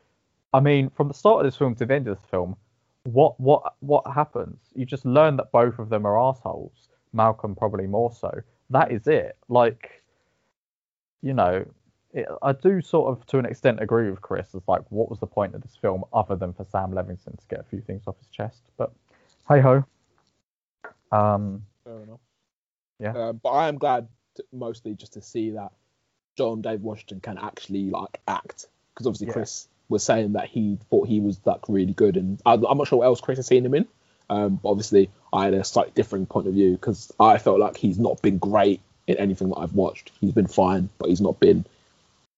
I mean, from the start of this film to the end of this film, what what what happens? You just learn that both of them are assholes. Malcolm probably more so. That is it. Like, you know, I do sort of to an extent agree with Chris. It's like, what was the point of this film other than for Sam Levinson to get a few things off his chest? But hey ho. Um, Fair enough. Yeah. Uh, but I am glad to, mostly just to see that John Dave Washington can actually like act because obviously Yeah. Chris was saying that he thought he was like really good and I, I'm not sure what else Chris has seen him in. Um, but obviously I had a slightly different point of view because I felt like he's not been great in anything that I've watched. He's been fine, but he's not been.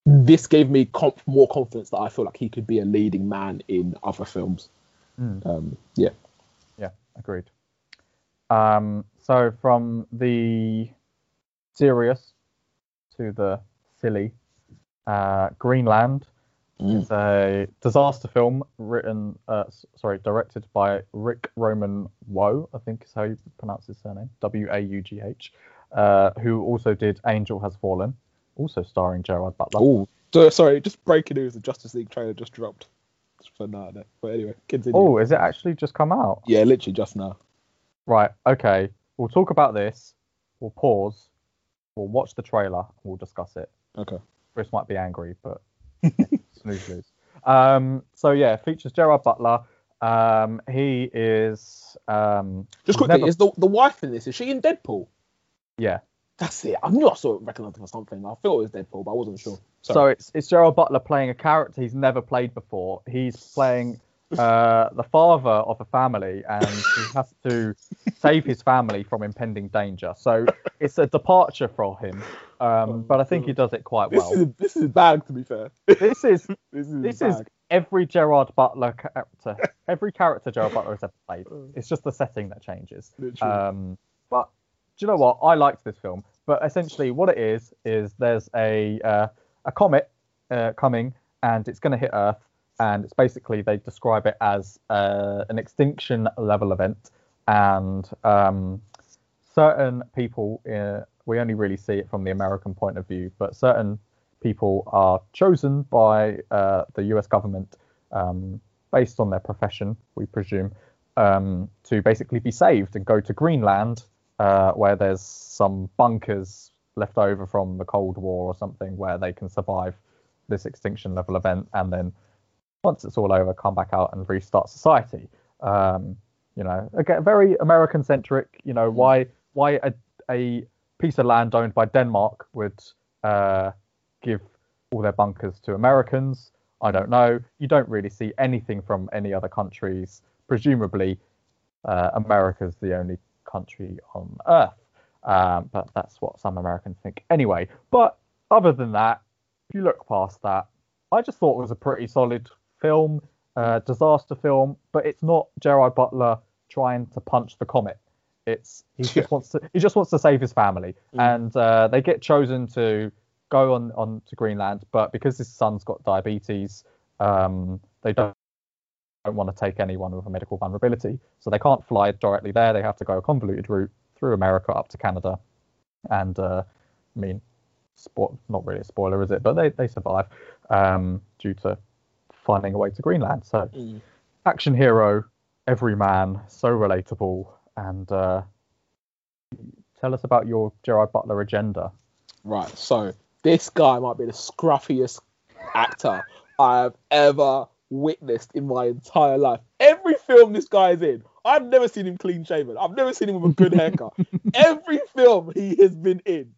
This gave me comp- more confidence that I feel like he could be a leading man in other films. Mm. Um, yeah. Yeah, agreed. Um, so from the serious to the silly, uh, Greenland Mm. is a disaster film written, uh, sorry, directed by Ric Roman Waugh, I think is how you pronounce his surname, W A U G H, uh, who also did Angel Has Fallen, also starring Gerard Butler. Oh, so, sorry, just breaking news: the Justice League trailer just dropped. For no. but anyway, continue. Oh, is it actually just come out? yeah, literally just now. Right, okay. We'll talk about this. We'll pause. We'll watch the trailer. And we'll discuss it. Okay. Chris might be angry, but snooze lose. Um, so yeah, features Gerard Butler. Um, he is um, Just quickly, never- is the the wife in this? Is she in Deadpool? yeah. That's it. I knew I saw it recognized for something. I thought it was Deadpool, but I wasn't sure. So it's it's Gerard Butler playing a character he's never played before. He's playing uh, the father of a family, and he has to save his family from impending danger. So it's a departure for him, um, but I think he does it quite this well. is this is bad to be fair. This is This is this is every Gerard Butler character. Every character Gerard Butler has ever played. It's just the setting that changes. Um, but do you know what? I liked this film. But essentially, what it is is there's a uh, a comet uh, coming, and it's going to hit Earth, and it's basically they describe it as uh, an extinction level event, and um, certain people. Uh, we only really see it from the American point of view, but certain people are chosen by uh, the U.S. government um, based on their profession, we presume, um, to basically be saved and go to Greenland, uh, where there's some bunkers left over from the Cold War or something, where they can survive this extinction level event, and then once it's all over, come back out and restart society. Um, you know, again, very American centric. You know, why why a, a piece of land owned by Denmark would uh, give all their bunkers to Americans. I don't know. You don't really see anything from any other countries. Presumably, uh, America's the only country on Earth. Um, but that's what some Americans think anyway. But other than that, if you look past that, I just thought it was a pretty solid film, uh, disaster film. But it's not Gerard Butler trying to punch the comet. It's he just wants to he just wants to save his family, Mm. and uh, they get chosen to go on on to Greenland, but because his son's got diabetes, um, they don't don't want to take anyone with a medical vulnerability, so they can't fly directly there. They have to go a convoluted route through America up to Canada, and uh, I mean, spo- not really a spoiler, is it? But they they survive um, due to finding a way to Greenland. So Mm. action hero, every man, so relatable, and uh, tell us about your Gerard Butler agenda. Right. So this guy might be the scruffiest actor I have ever witnessed in my entire life. Every film this guy is in, I've never seen him clean shaven. I've never seen him with a good haircut. Every film he has been in,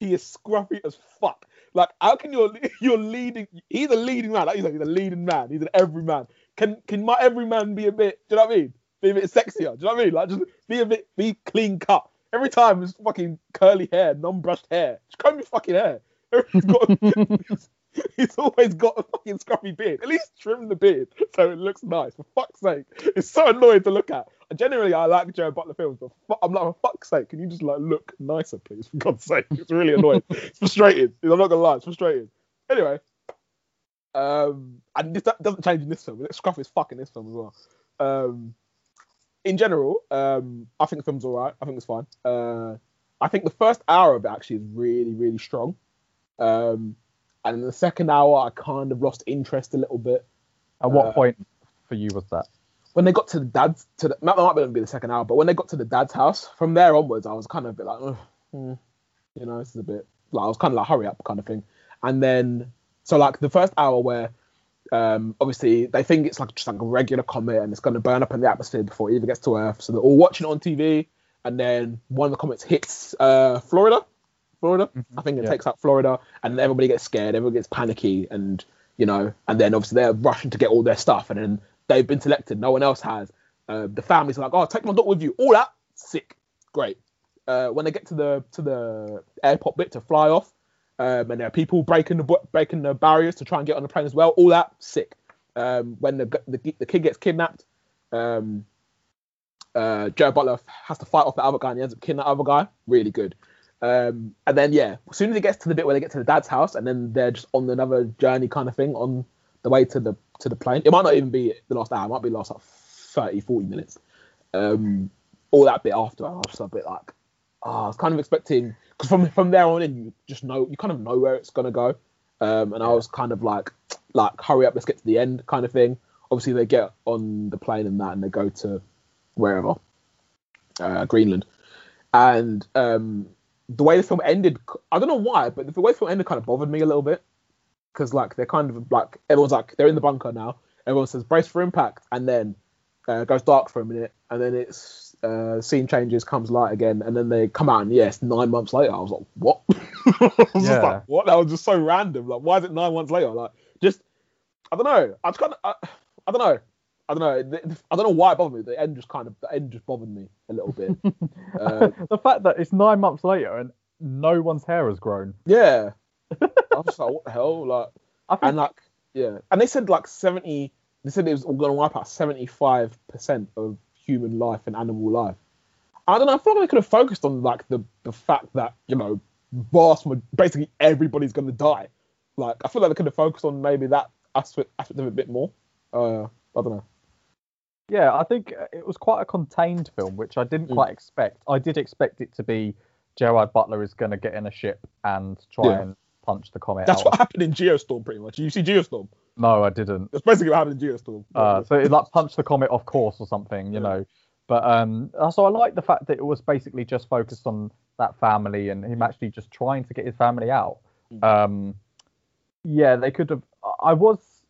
he is scruffy as fuck. Like, how can you you're leading? He's a leading man. Like you said, he's a leading man. He's an everyman. Can can my everyman be a bit? Do you know what I mean? Be a bit sexier. Do you know what I mean? Like, just be a bit, be clean cut. Every time it's fucking curly hair, non-brushed hair. Just comb your fucking hair. Got He's always got a fucking scruffy beard. At least trim the beard so it looks nice. For fuck's sake, it's so annoying to look at. Generally, I like Joe Butler films, but fu- I'm like, for fuck's sake, can you just like look nicer, please? For God's sake, it's really annoying. it's frustrating. I'm not gonna lie, it's frustrating. Anyway, um, and this that doesn't change in this film. Scruff is fucking this film as well. Um, in general, um, I think the film's alright. I think it's fine. Uh, I think the first hour of it actually is really, really strong. Um, and in the second hour, I kind of lost interest a little bit. At what Uh, point for you was that? When they got to the dad's, to the, that might be the second hour, but when they got to the dad's house, from there onwards, I was kind of a bit like, "Ugh, hmm, you know, this is a bit, like, I was kind of like, hurry up kind of thing. And then, so like the first hour where, um, obviously they think it's like just like a regular comet and it's going to burn up in the atmosphere before it even gets to Earth. So they're all watching it on TV, and then one of the comets hits uh, Florida. Florida. I think it yeah. takes out Florida, and everybody gets scared, everyone gets panicky, and you know, and then obviously they're rushing to get all their stuff, and then they've been selected, no one else has. Uh, the families are like, "Oh, take my dog with you." All that sick, great. Uh, when they get to the to the airport bit to fly off, um, and there are people breaking the breaking the barriers to try and get on the plane as well. All that sick. Um, when the, the the kid gets kidnapped, um, uh, Joe Butler has to fight off the other guy and he ends up killing that other guy. Really good. Um, and then yeah, as soon as it gets to the bit where they get to the dad's house, and then they're just on another journey kind of thing on the way to the to the plane. It might not even be the last hour. It might be the last like 30, 40 minutes. Um, all that bit after, I was just a bit like, oh, I was kind of expecting because from from there on in, you just know you kind of know where it's gonna go. Um, and I was kind of like, like, hurry up, let's get to the end, kind of thing. Obviously, they get on the plane and that, and they go to wherever, uh, Greenland, and um, the way the film ended, I don't know why, but the way the film ended kind of bothered me a little bit because like they're kind of like everyone's like they're in the bunker now. Everyone says brace for impact, and then uh, goes dark for a minute, and then it's uh, scene changes, comes light again, and then they come out, and yes, nine months later, I was like, what? I was just Yeah. like, what? That was just so random. Like, why is it nine months later? Like, just I don't know. I just kind of I, I don't know. I don't know. I don't know why it bothered me. The end just kind of the end just bothered me a little bit. uh, the fact that it's nine months later and no one's hair has grown. yeah, I was just like, what the hell? Like, I think and like yeah and they said like 70 they said it was going to wipe out 75 percent of human life and animal life i don't know i feel like they could have focused on like the the fact that you know vast basically everybody's going to die like i feel like they could have focused on maybe that aspect, aspect of it a bit more uh i don't know Yeah, I think uh, it was quite a contained film, which I didn't Mm. quite expect. I did expect it to be Gerard Butler is going to get in a ship and try Yeah. and punch the comet that's out. what happened in geostorm pretty much you see geostorm No, I didn't. that's basically what happened in geostorm Uh, so it like punched the comet off course or something, you Yeah. know. But um, uh, so I like the fact that it was basically just focused on that family and him actually just trying to get his family out. Mm. Um, yeah, they could have. I was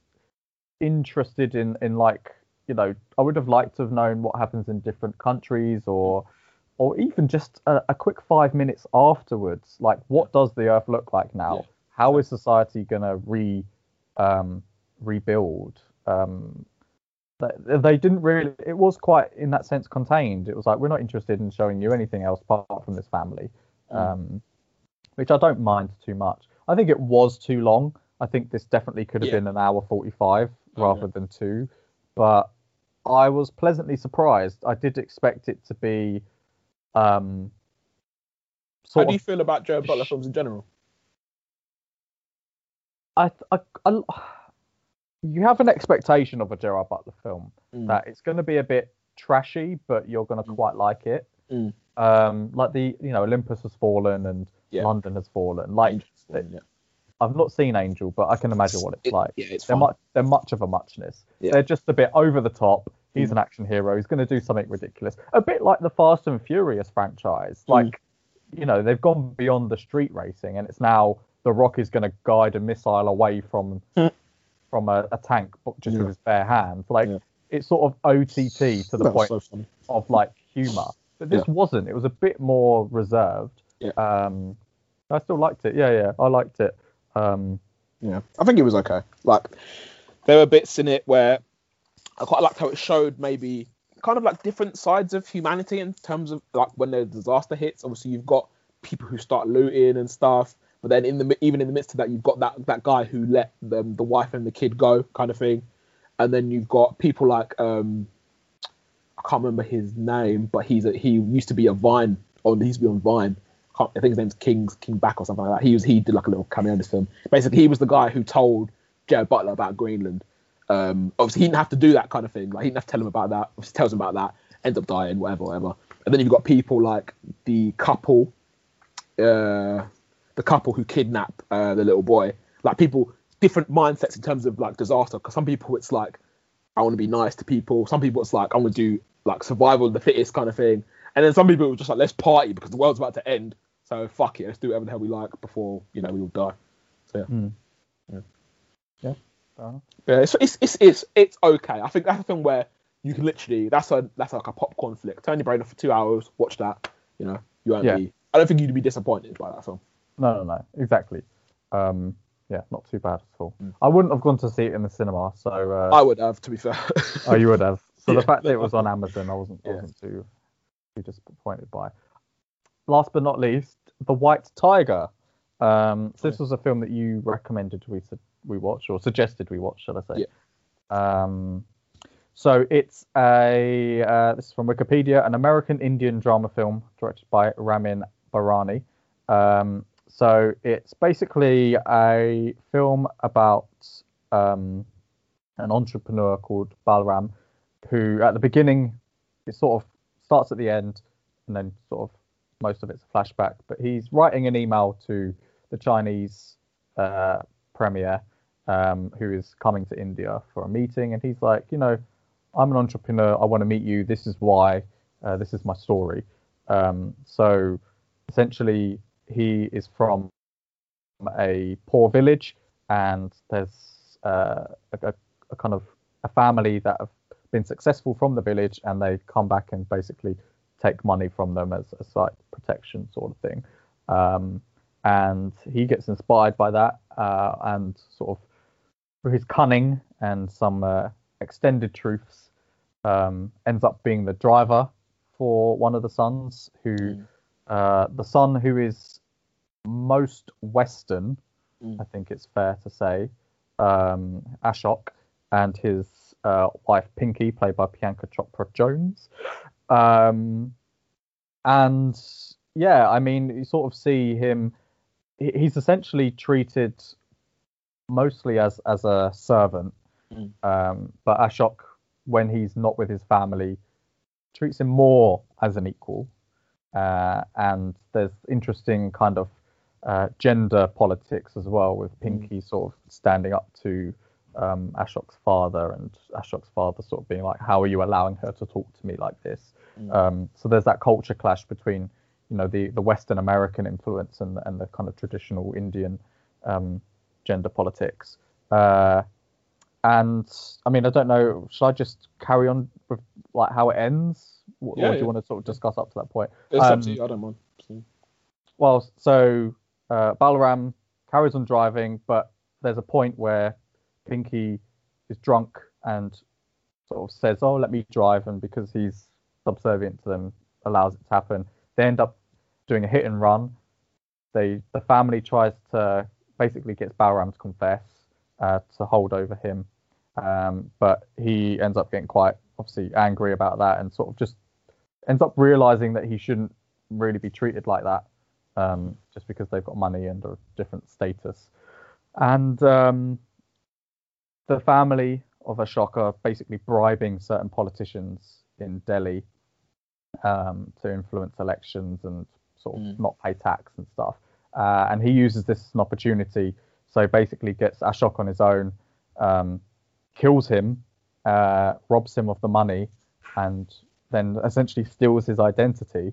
interested in in like you know I would have liked to have known what happens in different countries or or even just a, a quick five minutes afterwards. Like, what does the Earth look like now? Yeah. How is society gonna re um, rebuild? Um, they, they didn't really. It was quite, in that sense, contained. It was like we're not interested in showing you anything else apart from this family, Mm. um, which I don't mind too much. I think it was too long. I think this definitely could have Yeah. been an hour forty-five rather yeah. than two, but I was pleasantly surprised. I did expect it to be um, how do you feel about joe butler films in general I, I, I, you have an expectation of a Gerard Butler film Mm. that it's going to be a bit trashy, but you're going to Mm. quite like it. Mm. Um, like the, you know, Olympus has fallen and Yeah. London has fallen. Like yeah. I've not seen Angel, but I can imagine what it's It- like. yeah it's They're fun. much, they're much of a muchness. Yeah. They're just a bit over the top. He's Mm. an action hero. He's going to do something ridiculous. A bit like the Fast and Furious franchise. Mm. Like, you know, they've gone beyond the street racing, and it's now The Rock is going to guide a missile away from Mm. from a, a tank, but just Yeah. with his bare hands. Like, Yeah. it's sort of OTT to the That point so of like humor. But this wasn't. It was a bit more reserved. Yeah. Um, I still liked it. Yeah, yeah, I liked it. Um, Yeah, I think it was okay. Like there were bits in it where I quite liked how it showed maybe kind of like different sides of humanity in terms of like when the disaster hits. Obviously, you've got people who start looting and stuff, But then in the even in the midst of that, you've got that that guy who let them, the wife and the kid go, kind of thing. And then you've got people like um, I can't remember his name, but he's a, he used to be a Vine on he used to be on Vine. I think his name's King's King Bach or something like that. He was he did like a little cameo in this film. Basically, he was the guy who told Gerard Butler about Greenland. Um, obviously, he didn't have to do that kind of thing. Like he didn't have to tell him about that. Obviously, tells him about that. Ends up dying, whatever, whatever. And then you've got people like the couple, uh, the couple who kidnap uh, the little boy. Like people, different mindsets in terms of like disaster. Because some people it's like I want to be nice to people. Some people it's like I want to do like survival of the fittest kind of thing. And then some people are just like let's party because the world's about to end. So fuck it, let's do whatever the hell we like before you know we all die. So yeah. Hmm. Yeah. Yeah. fair. Yeah, it's, it's it's it's it's okay. I think that's a thing where you can literally that's a that's like a popcorn flick. Turn your brain off for two hours, watch that. You know, you won't Yeah. be. I don't think you'd be disappointed by that film. No, no, no, exactly. Um, yeah, not too bad at all. Mm. I wouldn't have gone to see it in the cinema, so uh, I would have, to be fair. oh, you would have. So Yeah, the fact that it was on Amazon, I wasn't, Yeah. wasn't too, too disappointed by. Last but not least, The White Tiger. Um, so this was a film that you recommended we su- we watch or suggested we watch, shall I say? Um, so it's a uh, this is from Wikipedia, an American Indian drama film directed by Ramin Bahrani. Um, so it's basically a film about um, an entrepreneur called Balram, who at the beginning it sort of starts at the end, and then sort of most of it's a flashback. But he's writing an email to the Chinese uh, premier, um, who is coming to India for a meeting, and he's like, you know, I'm an entrepreneur. I want to meet you. This is why. Uh, this is my story. Um, so essentially, he is from a poor village, and there's uh, a, a, a kind of a family that have been successful from the village, and they come back and basically take money from them as, a site protection sort of thing. Um, and he gets inspired by that, uh, and sort of through his cunning and some uh, extended truths, um, ends up being the driver for one of the sons, who Mm. uh, the son who is most Western, Mm. I think it's fair to say, um, Ashok, and his uh, wife Pinky, played by Priyanka Chopra Jonas. Um, and yeah, I mean, you sort of see him. He's essentially treated mostly as as a servant, Mm. um, but Ashok, when he's not with his family, treats him more as an equal. Uh, and there's interesting kind of uh, gender politics as well, with Pinky sort of standing up to um, Ashok's father, and Ashok's father sort of being like, "How are you allowing her to talk to me like this?" Mm. Um, so there's that culture clash between, you know, the the Western American influence and and the kind of traditional Indian um, gender politics. Uh, and I mean, I don't know. Should I just carry on with like how it ends, or, Yeah, or do you yeah. want to sort of discuss up to that point? It's up Um, to you. I don't mind. So- Well, so uh, Balaram carries on driving, but there's a point where Pinky is drunk and sort of says, "Oh, let me drive," and because he's subservient to them, allows it to happen. They end up doing a hit and run. They the family tries to basically gets Balaram to confess uh, to hold over him, um, but he ends up getting quite obviously angry about that and sort of just ends up realizing that he shouldn't really be treated like that um, just because they've got money and a different status. And um, the family of Ashok are basically bribing certain politicians in Delhi um, to influence elections and sort of Mm. not pay tax and stuff. Uh, and he uses this as an opportunity. So basically, gets Ashok on his own, um, kills him, uh, robs him of the money, and then essentially steals his identity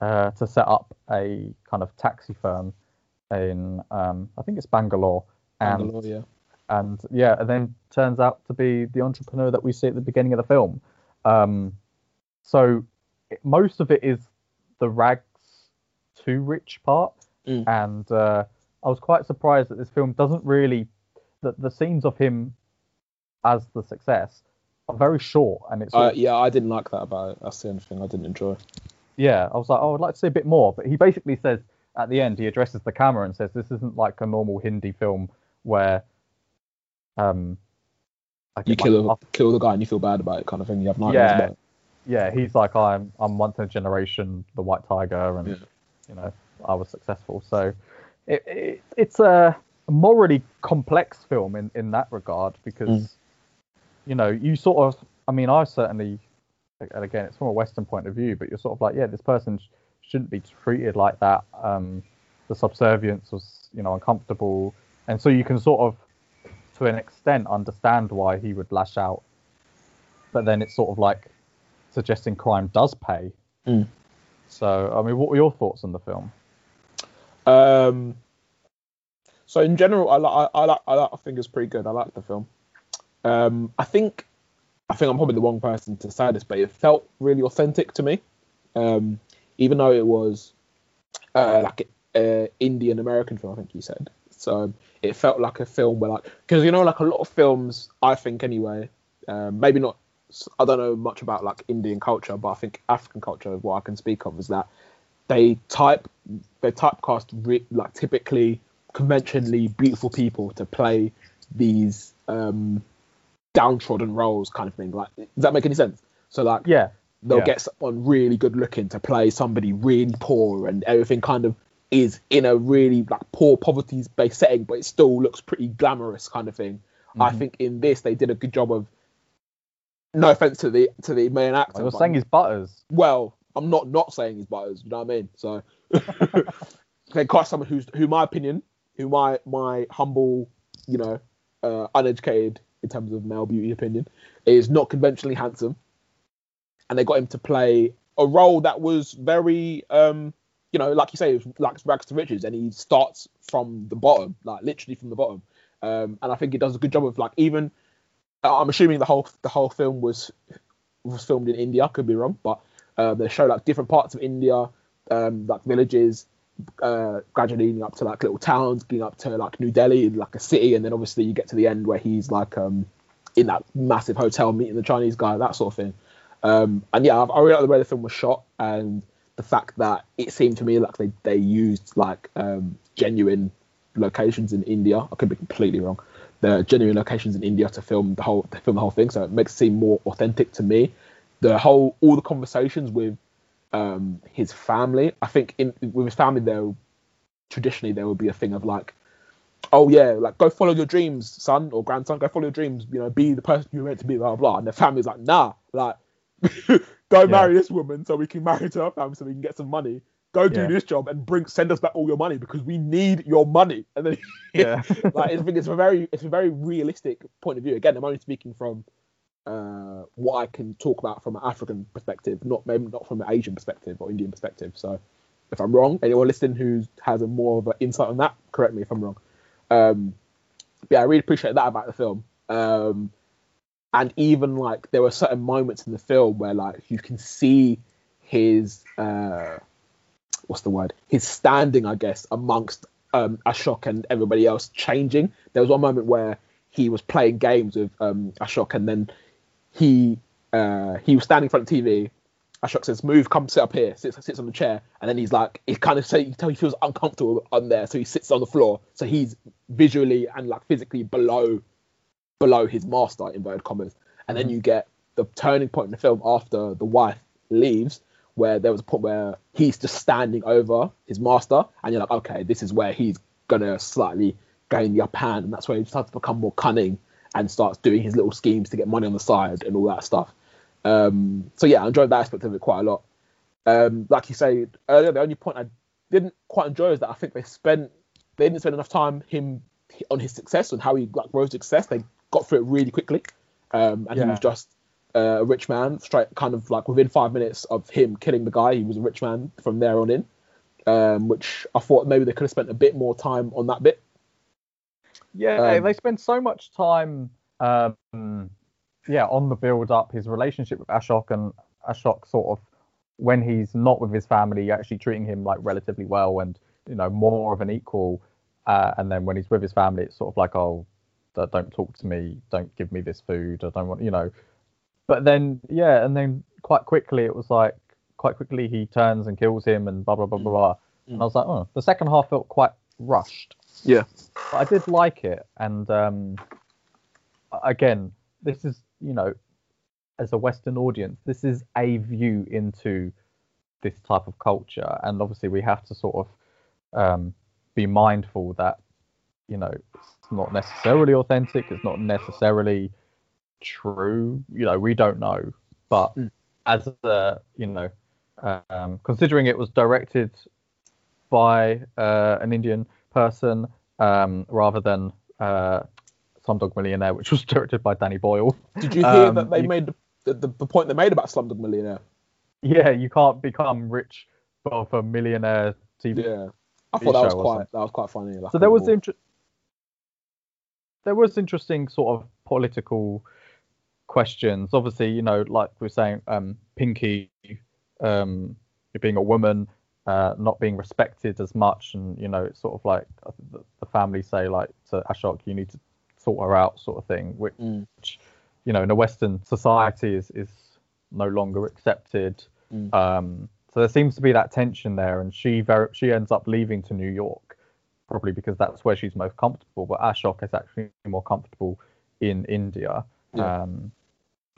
uh, to set up a kind of taxi firm in um, I think it's Bangalore. And Bangalore, yeah. And yeah, and then turns out to be the entrepreneur that we see at the beginning of the film. Um, so it, most of it is the rags to rich part, Mm. and uh, I was quite surprised that this film doesn't really that the scenes of him as the success are very short, and it's Uh, all- yeah, I didn't like that about it. That's the only thing I didn't enjoy. yeah, I was like, oh, I'd like to see a bit more. But he basically says at the end he addresses the camera and says, "This isn't like a normal Hindi film where um like You kill like, a, kill the guy and you feel bad about it, kind of thing. You have nightmares Yeah. about it. yeah, he's like I'm I'm once in a generation the white tiger and Yeah. you know I was successful. So it, it it's a morally complex film in in that regard because Mm. you know you sort of I mean I certainly and again it's from a Western point of view, but you're sort of like yeah this person sh- shouldn't be treated like that. Um, the subservience was you know uncomfortable, and so you can sort of to an extent understand why he would lash out, but then it's sort of like suggesting crime does pay. Mm. So, I mean, what were your thoughts on the film? Um, so in general, I like I, I like I like I think it's pretty good. I like the film. Um, I think I think I'm probably the wrong person to say this, but it felt really authentic to me. Um, even though it was uh, like an Indian American film, I think you said. So it felt like a film where like because you know like a lot of films, I think anyway, um, maybe not. I don't know much about like Indian culture, but I think African culture, what I can speak of, is that they type they typecast re- like typically conventionally beautiful people to play these um downtrodden roles kind of thing like does that make any sense so like Yeah, they'll yeah. get someone really good looking to play somebody really poor and everything kind of is in a really like poor poverty based setting but it still looks pretty glamorous kind of thing i Mhm. think in this they did a good job of no offense to the to the main actor I was saying he's butters. well, I'm not not saying he's butters. You know what I mean? So they got someone who's who, my opinion, who my my humble, you know, uh, uneducated in terms of male beauty opinion, is not conventionally handsome, and they got him to play a role that was very, um, you know, like you say, it was like rags to riches, and he starts from the bottom, like literally from the bottom. Um, and I think it does a good job of like even. I'm assuming the whole the whole film was was filmed in India. Could be wrong, but uh, they show like different parts of India, um, like villages, uh, gradually leading up to like little towns, getting up to like New Delhi, like a city, and then obviously you get to the end where he's like um, in that massive hotel meeting the Chinese guy, that sort of thing. Um, and yeah, I, I really like the way the film was shot and the fact that it seemed to me like they they used like um, genuine locations in India. I could be completely wrong. The genuine locations in India to film the whole film the whole thing, so it makes it seem more authentic to me. The whole all the conversations with um, his family. I think in with his family there traditionally there would be a thing of like, oh yeah, like go follow your dreams, son or grandson, go follow your dreams. You know, be the person you're meant to be, blah blah. blah. And the family's like, nah, like go marry this woman so we can marry to her family so we can get some money. Go do Yeah. this job and bring send us back all your money because we need your money. And then Yeah. like I think it's a very it's a very realistic point of view. Again, I'm only speaking from uh, what I can talk about from an African perspective, not maybe not from an Asian perspective or Indian perspective. So if I'm wrong, anyone listening who has a more of an insight on that, correct me if I'm wrong. Um, but yeah, I really appreciate that about the film. Um, and even like there were certain moments in the film where like you can see his uh, what's the word? His standing, I guess, amongst um, Ashok and everybody else changing. There was one moment where he was playing games with um, Ashok, and then he uh, he was standing in front of TV. Ashok says, "Move, come sit up here." Sits sits on the chair, and then he's like, he kind of say, you tell he feels uncomfortable on there, so he sits on the floor. So he's visually and like physically below below his master inverted commas. And then Mhm. you get the turning point in the film after the wife leaves, where there was a point where he's just standing over his master, and you're like, okay, this is where he's gonna slightly gain the upper hand, and that's where he starts to become more cunning and starts doing his little schemes to get money on the side and all that stuff. Um, so yeah, I enjoyed that aspect of it quite a lot. Um, like you say earlier, the only point I didn't quite enjoy is that I think they spent they didn't spend enough time him on his success and how he like rose to success. They got through it really quickly, um, and he was just uh, a rich man. Straight, kind of like within five minutes of him killing the guy, he was a rich man from there on in. Um, which I thought maybe they could have spent a bit more time on that bit. Yeah, Um, they spend so much time, um, yeah, on the build up, his relationship with Ashok and Ashok sort of when he's not with his family, actually treating him like relatively well and you know more of an equal. Uh, and then when he's with his family, it's sort of like, oh, don't talk to me, don't give me this food, I don't want, you know. But then, yeah, and then quite quickly it was like, quite quickly he turns and kills him and blah blah blah blah blah. and I was like, oh, the second half felt quite rushed. Yeah. But I did like it, and um, again, this is you know, as a Western audience, this is a view into this type of culture, and obviously we have to sort of um, be mindful that you know it's not necessarily authentic, it's not necessarily true. You know, we don't know, but Mm. as a you know, um, considering it was directed by uh, an Indian person um, rather than uh, Slumdog Millionaire, which was directed by Danny Boyle. Did you hear Um, that they you- made the, the, the point they made about Slumdog Millionaire? Yeah, you can't become rich off a millionaire TV. Yeah, I thought that was quite that was quite funny. like So there was inter- there was interesting sort of political questions. Obviously, you know, like we are saying, um, Pinky um, being a woman, uh, not being respected as much, and you know, it's sort of like the, the family say like to Ashok, you need to sort her out, sort of thing, which Mm. you know, in a Western society is is no longer accepted. Mm. Um, so there seems to be that tension there, and she very she ends up leaving to New York, probably because that's where she's most comfortable. But Ashok is actually more comfortable in India. Yeah. Um,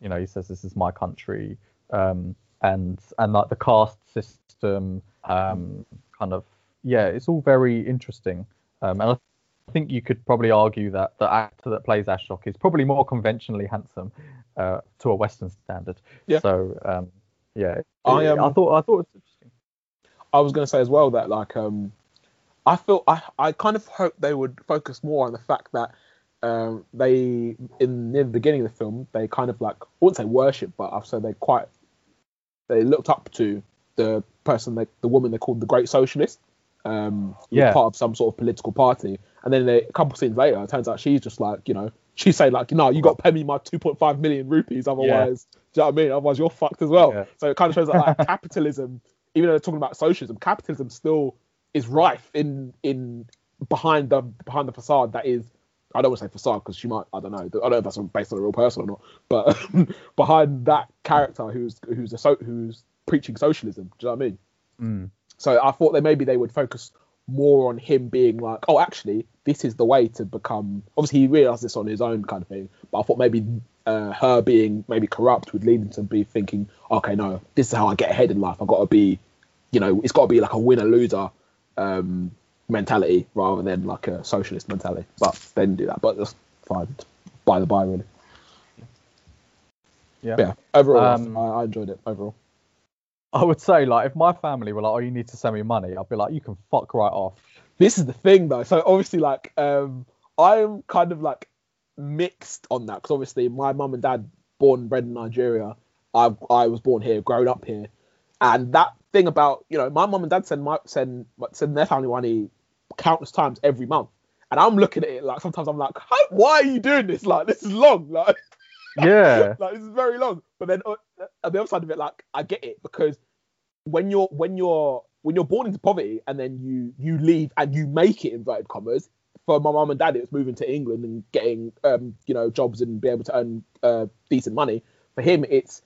you know, he says this is my country, um, and and like the caste system, um, kind of yeah, it's all very interesting. Um, and I I think you could probably argue that the actor that plays Ashok is probably more conventionally handsome uh, to a Western standard. Yeah. So um, yeah, I, um, I thought I thought it was interesting. I was going to say as well that like um, I feel I I kind of hope they would focus more on the fact that um they in near the beginning of the film they kind of like I wouldn't say worship but I've said they quite they looked up to the person they the woman they called the Great Socialist um Yeah. part of some sort of political party and then they, a couple scenes later it turns out she's just like you know she's saying like no you got to pay me my 2.5 million rupees otherwise do you know what I mean otherwise you're fucked as well Yeah. so it kind of shows that like capitalism even though they're talking about socialism, capitalism still is rife in in behind the behind the facade that is I don't want to say facade because she might I don't know I don't know if that's based on a real person or not but behind that character who's who's a so, who's preaching socialism do you know what I mean Mm. so I thought that maybe they would focus more on him being like oh actually this is the way to become obviously he realized this on his own kind of thing but I thought maybe uh, her being maybe corrupt would lead him to be thinking okay no this is how I get ahead in life I've got to be you know, it's got to be like a winner loser um, mentality rather than like a socialist mentality. But they didn't do that. But that's fine. By the by, really. Yeah. But yeah. Overall, Um, I, I enjoyed it. Overall. I would say like if my family were like, "Oh, you need to send me money," I'd be like, "You can fuck right off." This is the thing though. So obviously, like, um, I'm kind of like mixed on that because obviously my mum and dad born and bred in Nigeria. I I was born here, grown up here, and that thing about you know my mom and dad send my send send their family money countless times every month, and I'm looking at it like sometimes I'm like, why are you doing this? Like this is long. Like Yeah. like this is very long. But then uh, on the other side of it, like I get it because when you're when you're when you're born into poverty and then you you leave and you make it inverted commas. For my mom and dad, it was moving to England and getting um you know jobs and be able to earn uh, decent money. For him, it's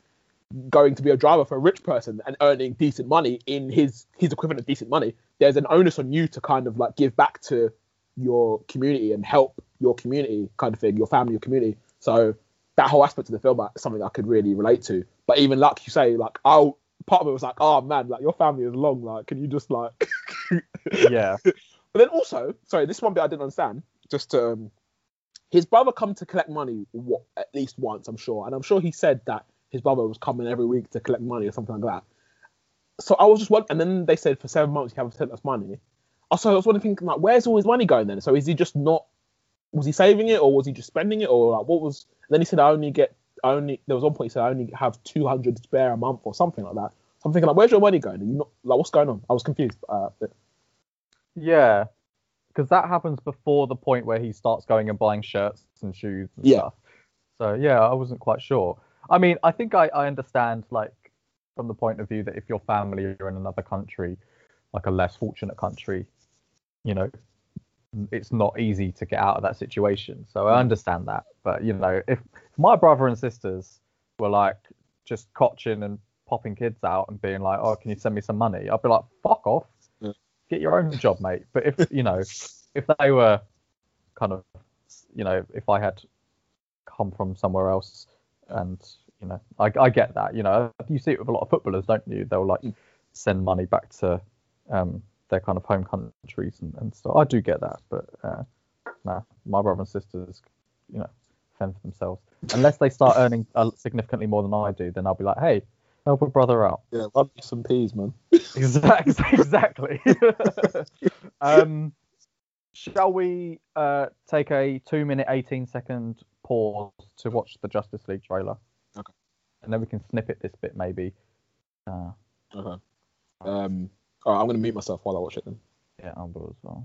going to be a driver for a rich person and earning decent money in his his equivalent of decent money. There's an onus on you to kind of like give back to your community and help your community kind of thing, your family, your community. So that whole aspect of the film is something I could really relate to. But even like you say, like oh, part of it was like, oh man, like your family is long. Like, can you just like? Yeah. But then also, sorry, this one bit I didn't understand. Just to, um, his brother come to collect money what, at least once, I'm sure, and I'm sure he said that his brother was coming every week to collect money or something like that. So I was just wondering, and then they said for seven months you haven't sent us money. Also, I was wondering, thinking like, where's all his money going then? So is he just not? Was he saving it, or was he just spending it, or like what was? Then he said, I only get, I only. There was one point he said I only have two hundred spare a month or something like that. So I'm thinking like, where's your money going? Are you not like what's going on? I was confused. Uh, but, Yeah, because that happens before the point where he starts going and buying shirts and shoes and Yeah. stuff. So yeah, I wasn't quite sure. I mean, I think I, I understand like from the point of view that if your family are in another country, like a less fortunate country, you know, it's not easy to get out of that situation. So. I hmm. understand that. But you know, if, my brother and sisters were like just cotching and popping kids out and being like, "Oh, can you send me some money?" I'd be like, "Fuck off." Yeah. get your own job, mate. But if you know, if they were kind of, you know, if I had come from somewhere else, and you know, I, I get that. You know, you see it with a lot of footballers, don't you? They'll like send money back to um, their kind of home countries and, and stuff. I do get that, but uh, nah, my brother and sisters, you know, fend for themselves. Unless they start earning uh, significantly more than I do, then I'll be like, hey, help a brother out. Yeah, love me some peas, man. Exactly. exactly. um, shall we uh, take a two minute, 18 second pause to watch the Justice League trailer? Okay. And then we can snippet this bit maybe. Uh, Okay. Um. All right, I'm gonna mute myself while I watch it then. yeah, I will as well.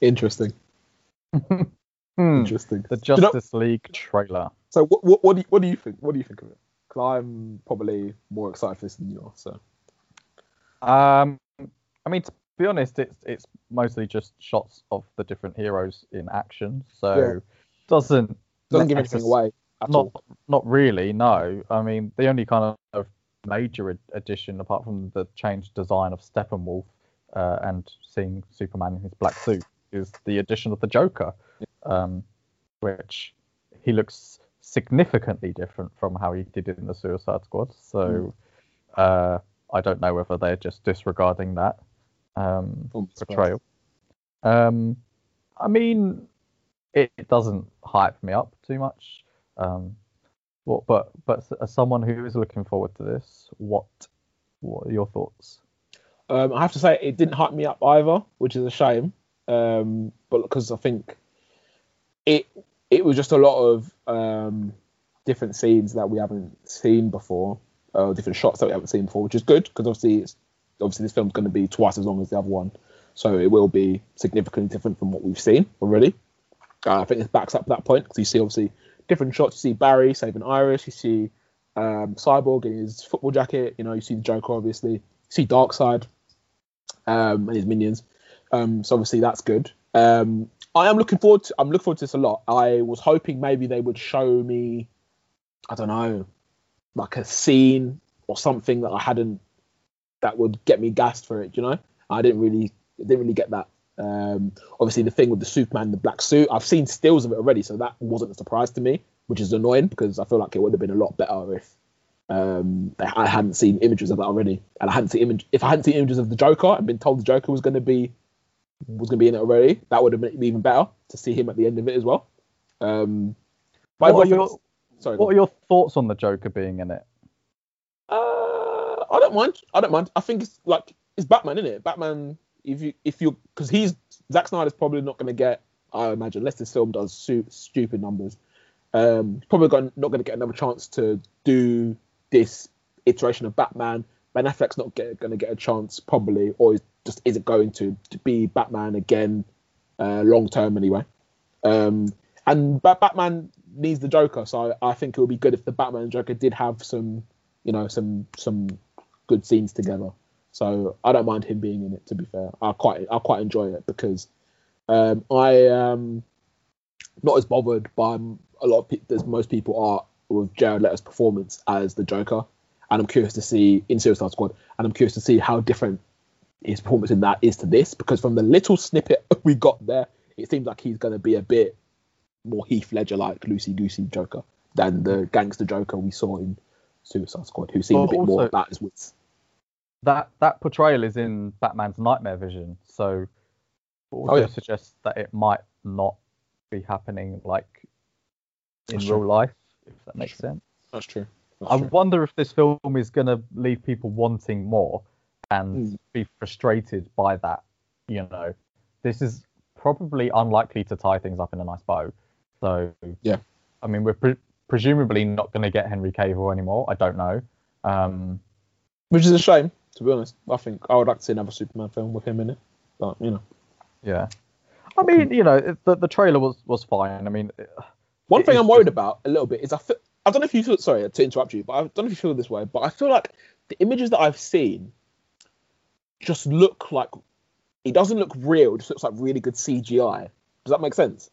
Interesting. Hmm, Interesting. the you know- Justice League trailer. So what what what do you, what do you think? What do you think of it? Because I'm probably more excited for this than you are. So Um, I mean, to be honest, it's it's mostly just shots of the different heroes in action, so Yeah. doesn't doesn't give anything away at Not all. not really. No, I mean the only kind of major ad- addition, apart from the changed design of Steppenwolf uh, and seeing Superman in his black suit, is the addition of the Joker, um, which he looks significantly different from how he did in the Suicide Squad. So uh, I don't know whether they're just disregarding that um, Wouldn't be surprised. portrayal. Um, I mean, it, it doesn't hype me up too much. Um, what, but but as someone who is looking forward to this, what what are your thoughts? Um, I have to say it didn't hype me up either, which is a shame. Um, but because I think it it was just a lot of um, different scenes that we haven't seen before, uh, different shots that we haven't seen before, which is good because obviously it's obviously this film's going to be twice as long as the other one, so it will be significantly different from what we've seen already. Uh, I think this backs up that point because you see obviously different shots. You see Barry saving Iris, you see um, Cyborg in his football jacket. You know, you see the Joker obviously. You see Darkseid um, and his minions. Um, so obviously that's good. Um, I am looking forward. To, I'm looking forward to this a lot. I was hoping maybe they would show me, I don't know, like a scene or something that I hadn't that would get me gassed for it. You know, I didn't really didn't really get that. Um, obviously, the thing with the Superman, the black suit, I've seen stills of it already, so that wasn't a surprise to me, which is annoying because I feel like it would have been a lot better if um, I hadn't seen images of that already, and I hadn't seen image. If I hadn't seen images of the Joker and been told the Joker was going to be was going to be in it already, that would have been even better to see him at the end of it as well. Um, what are your sorry, what are your thoughts on the Joker being in it? Uh, I don't mind. I don't mind. I think it's like it's Batman, isn't it? Batman. If you if you because he's Zack Snyder's probably not going to get. I imagine unless this film does su- stupid numbers, um, probably gonna, not going to get another chance to do this iteration of Batman. Ben Affleck's not going to get a chance probably, or just isn't going to to be Batman again, uh, long term anyway. Um, and ba- Batman needs the Joker, so I, think it would be good if the Batman and Joker did have some, you know, some some good scenes together. So I don't mind him being in it. To be fair, I quite I quite enjoy it because um, I am not as bothered by a lot of people as most people are with Jared Leto's performance as the Joker, and I'm curious to see in Suicide Squad, and I'm curious to see how different his performance in that is to this because from the little snippet we got there, it seems like he's going to be a bit more Heath Ledger like loosey goosey Joker than the gangster Joker we saw in Suicide Squad, who seemed Well, a bit more also- about his wits. That that portrayal is in Batman's nightmare vision, so also Oh, yeah. suggests that it might not be happening like in That's real true. life, if that makes true. sense. That's true. I wonder if this film is going to leave people wanting more and Mm. be frustrated by that. You know, this is probably unlikely to tie things up in a nice bow. So, Yeah. I mean, we're pre- presumably not going to get Henry Cavill anymore. I don't know. Um, Which is a shame, to be honest. I think I would like to see another Superman film with him in it, but you know. yeah. I mean, you know, the, the trailer was, was fine. I mean, One It thing I'm worried just- about a little bit is I feel I don't know if you feel sorry to interrupt you, but I don't know if you feel this way, but I feel like the images that I've seen just look like it doesn't look real, it just looks like really good CGI. Does that make sense?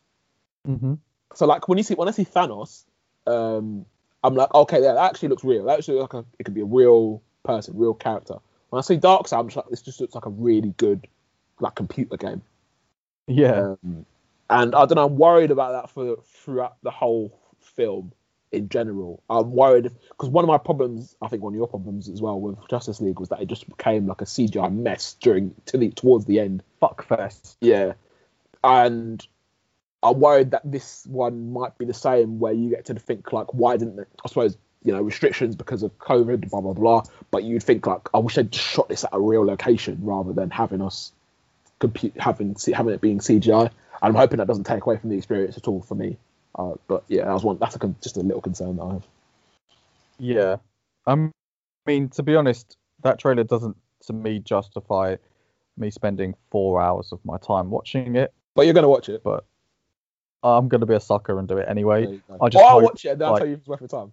mhm. So like when you see when I see Thanos, um, I'm like, okay, yeah, that actually looks real. That actually looks like a, it could be a real person, real character. When I see Darkseid, I'm just like, this just looks like a really good like computer game. yeah. Um, and I don't know. I'm worried about that for throughout the whole film in general. I'm worried because one of my problems, I think one of your problems as well with Justice League was that it just became like a CGI mess during to the towards the end. Fuck fest. Yeah, and I'm worried that this one might be the same, where you get to think like, why didn't they, I suppose you know restrictions because of COVID, blah blah blah. But you'd think like, I wish they'd just shot this at a real location rather than having us compute having having it being CGI. And I'm hoping that doesn't take away from the experience at all for me. Uh, but yeah, that was one. That's a, con- just a little concern that I have. Yeah. Um, I mean, to be honest, that trailer doesn't, to me, justify me spending four hours of my time watching it. But you're gonna watch it. But I'm going to be a sucker and do it anyway. I just or I'll watch it and then I'll like- tell you if it's worth your time.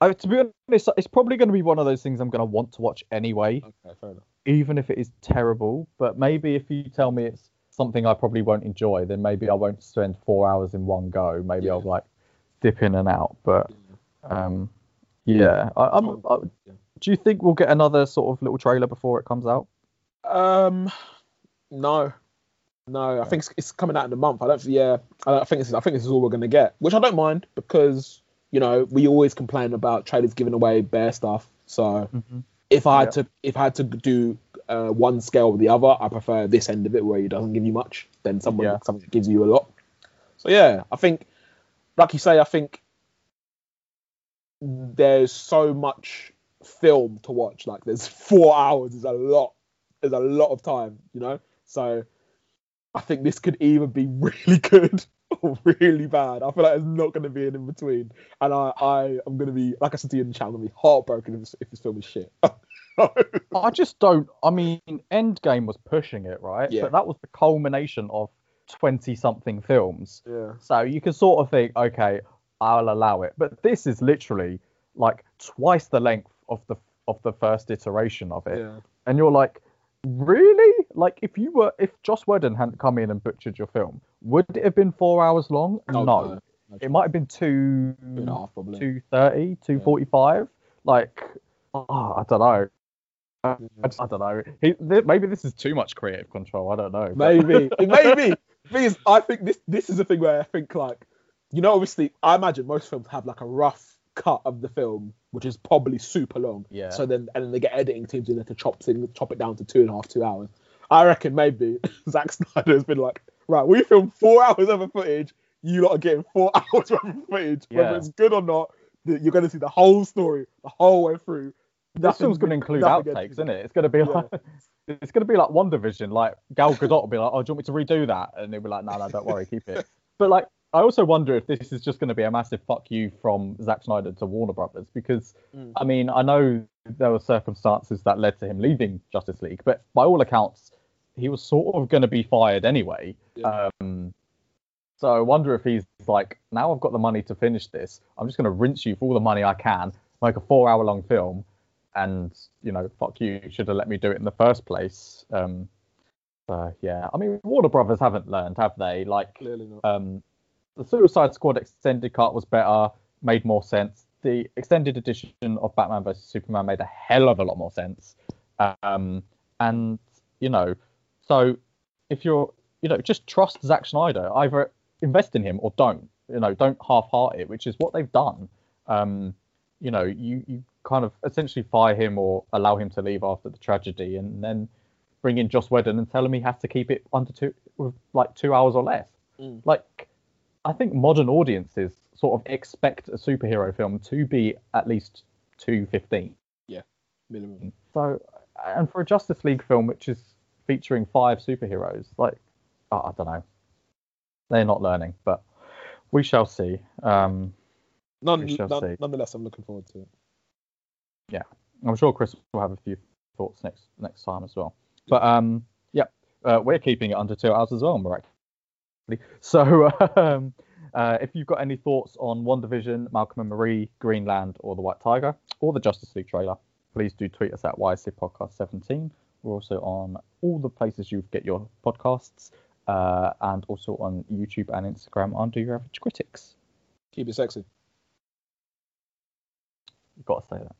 I, to be honest, it's probably going to be one of those things I'm going to want to watch anyway, Okay, fair enough. even if it is terrible. But maybe if you tell me it's something I probably won't enjoy, then maybe I won't spend four hours in one go. Maybe Yeah. I'll like dip in and out. But um, yeah, I, I'm. I, do you think we'll get another sort of little trailer before it comes out? Um, no, no. I think it's, it's coming out in a month. I don't. Yeah, I, don't, I think this is. I think this is all we're gonna get, which I don't mind because you know we always complain about trailers giving away bare stuff. So Mm-hmm. If I had Yeah. to, if I had to do uh, one scale or the other, I prefer this end of it where it doesn't give you much than someone Yeah. something that gives you a lot. So yeah, I think, like you say, I think there's so much film to watch. Like there's four hours is a lot. There's a lot of time, you know. So I think this could either be really good or really bad. I feel like there's not going to be an in between, and I, I am going to be, like I said to you in the chat, I'm going to be heartbroken if this, if this film is shit. I just don't. I mean, Endgame was pushing it, right? Yeah. But that was the culmination of twenty-something films. yeah, So you can sort of think, okay, I'll allow it. But this is literally like twice the length of the of the first iteration of it, yeah, and you're like, really? Like, if you were, if Joss Whedon hadn't come in and butchered your film, would it have been four hours long? Oh, no. it might have been two, Two and a half, probably. 230, 245. Like, oh, I don't know. I, just- I don't know. He, th- maybe this is too much creative control. I don't know. but- Maybe. it may be. Because I think this this is a thing where I think like, you know, obviously, I imagine most films have like a rough cut of the film, which is probably super long. Yeah. So then, and then they get editing teams in there to chop things, chop it down to two and a half, two hours. I reckon maybe Zack Snyder has been like, right, we filmed four hours of footage. You lot are getting four hours of footage, whether it's good or not. You're going to see the whole story, the whole way through. This film's going to include outtakes, isn't it? It's going to be Yeah. like. It's going to be like WandaVision. Like Gal Gadot will be like, "Oh, do you want me to redo that?" And they'll be like, "No, no, don't worry, keep it." But like, I also wonder if this is just going to be a massive fuck you from Zack Snyder to Warner Brothers because, Mm. I mean, I know there were circumstances that led to him leaving Justice League, but by all accounts, he was sort of going to be fired anyway. Yeah. Um, so I wonder if he's like, now I've got the money to finish this. I'm just going to rinse you for all the money I can, make a four-hour-long film, and you know, fuck you. You should have let me do it in the first place. Um, so yeah, I mean, Warner Brothers haven't learned, have they? Like, Clearly not. um, the Suicide Squad extended cut was better, made more sense. The extended edition of Batman vs Superman made a hell of a lot more sense. Um, and you know, so if you're, you know, just trust Zack Snyder. Either invest in him or don't. You know, don't half-heart it, which is what they've done. Um, you know, you you kind of essentially fire him or allow him to leave after the tragedy, and then bring in Joss Whedon and tell him he has to keep it under two, like two hours or less. Mm. Like, I think modern audiences sort of expect a superhero film to be at least two fifteen. Yeah, Minimum. So, and for a Justice League film which is featuring five superheroes, like, oh, I don't know, they're not learning, but we shall see. Um, None, We shall none- see. nonetheless, I'm looking forward to it. I'm sure Chris will have a few thoughts next next time as well. But um, yeah, uh, we're keeping it under two hours as well, miraculously. So um, uh, if you've got any thoughts on WandaVision, Malcolm and Marie, Greenland, or the White Tiger, or the Justice League trailer, please do tweet us at YC Podcast 17. We're also on all the places you get your podcasts, uh, and also on YouTube and Instagram under Your Average Critics. Keep it sexy. You've got to say that.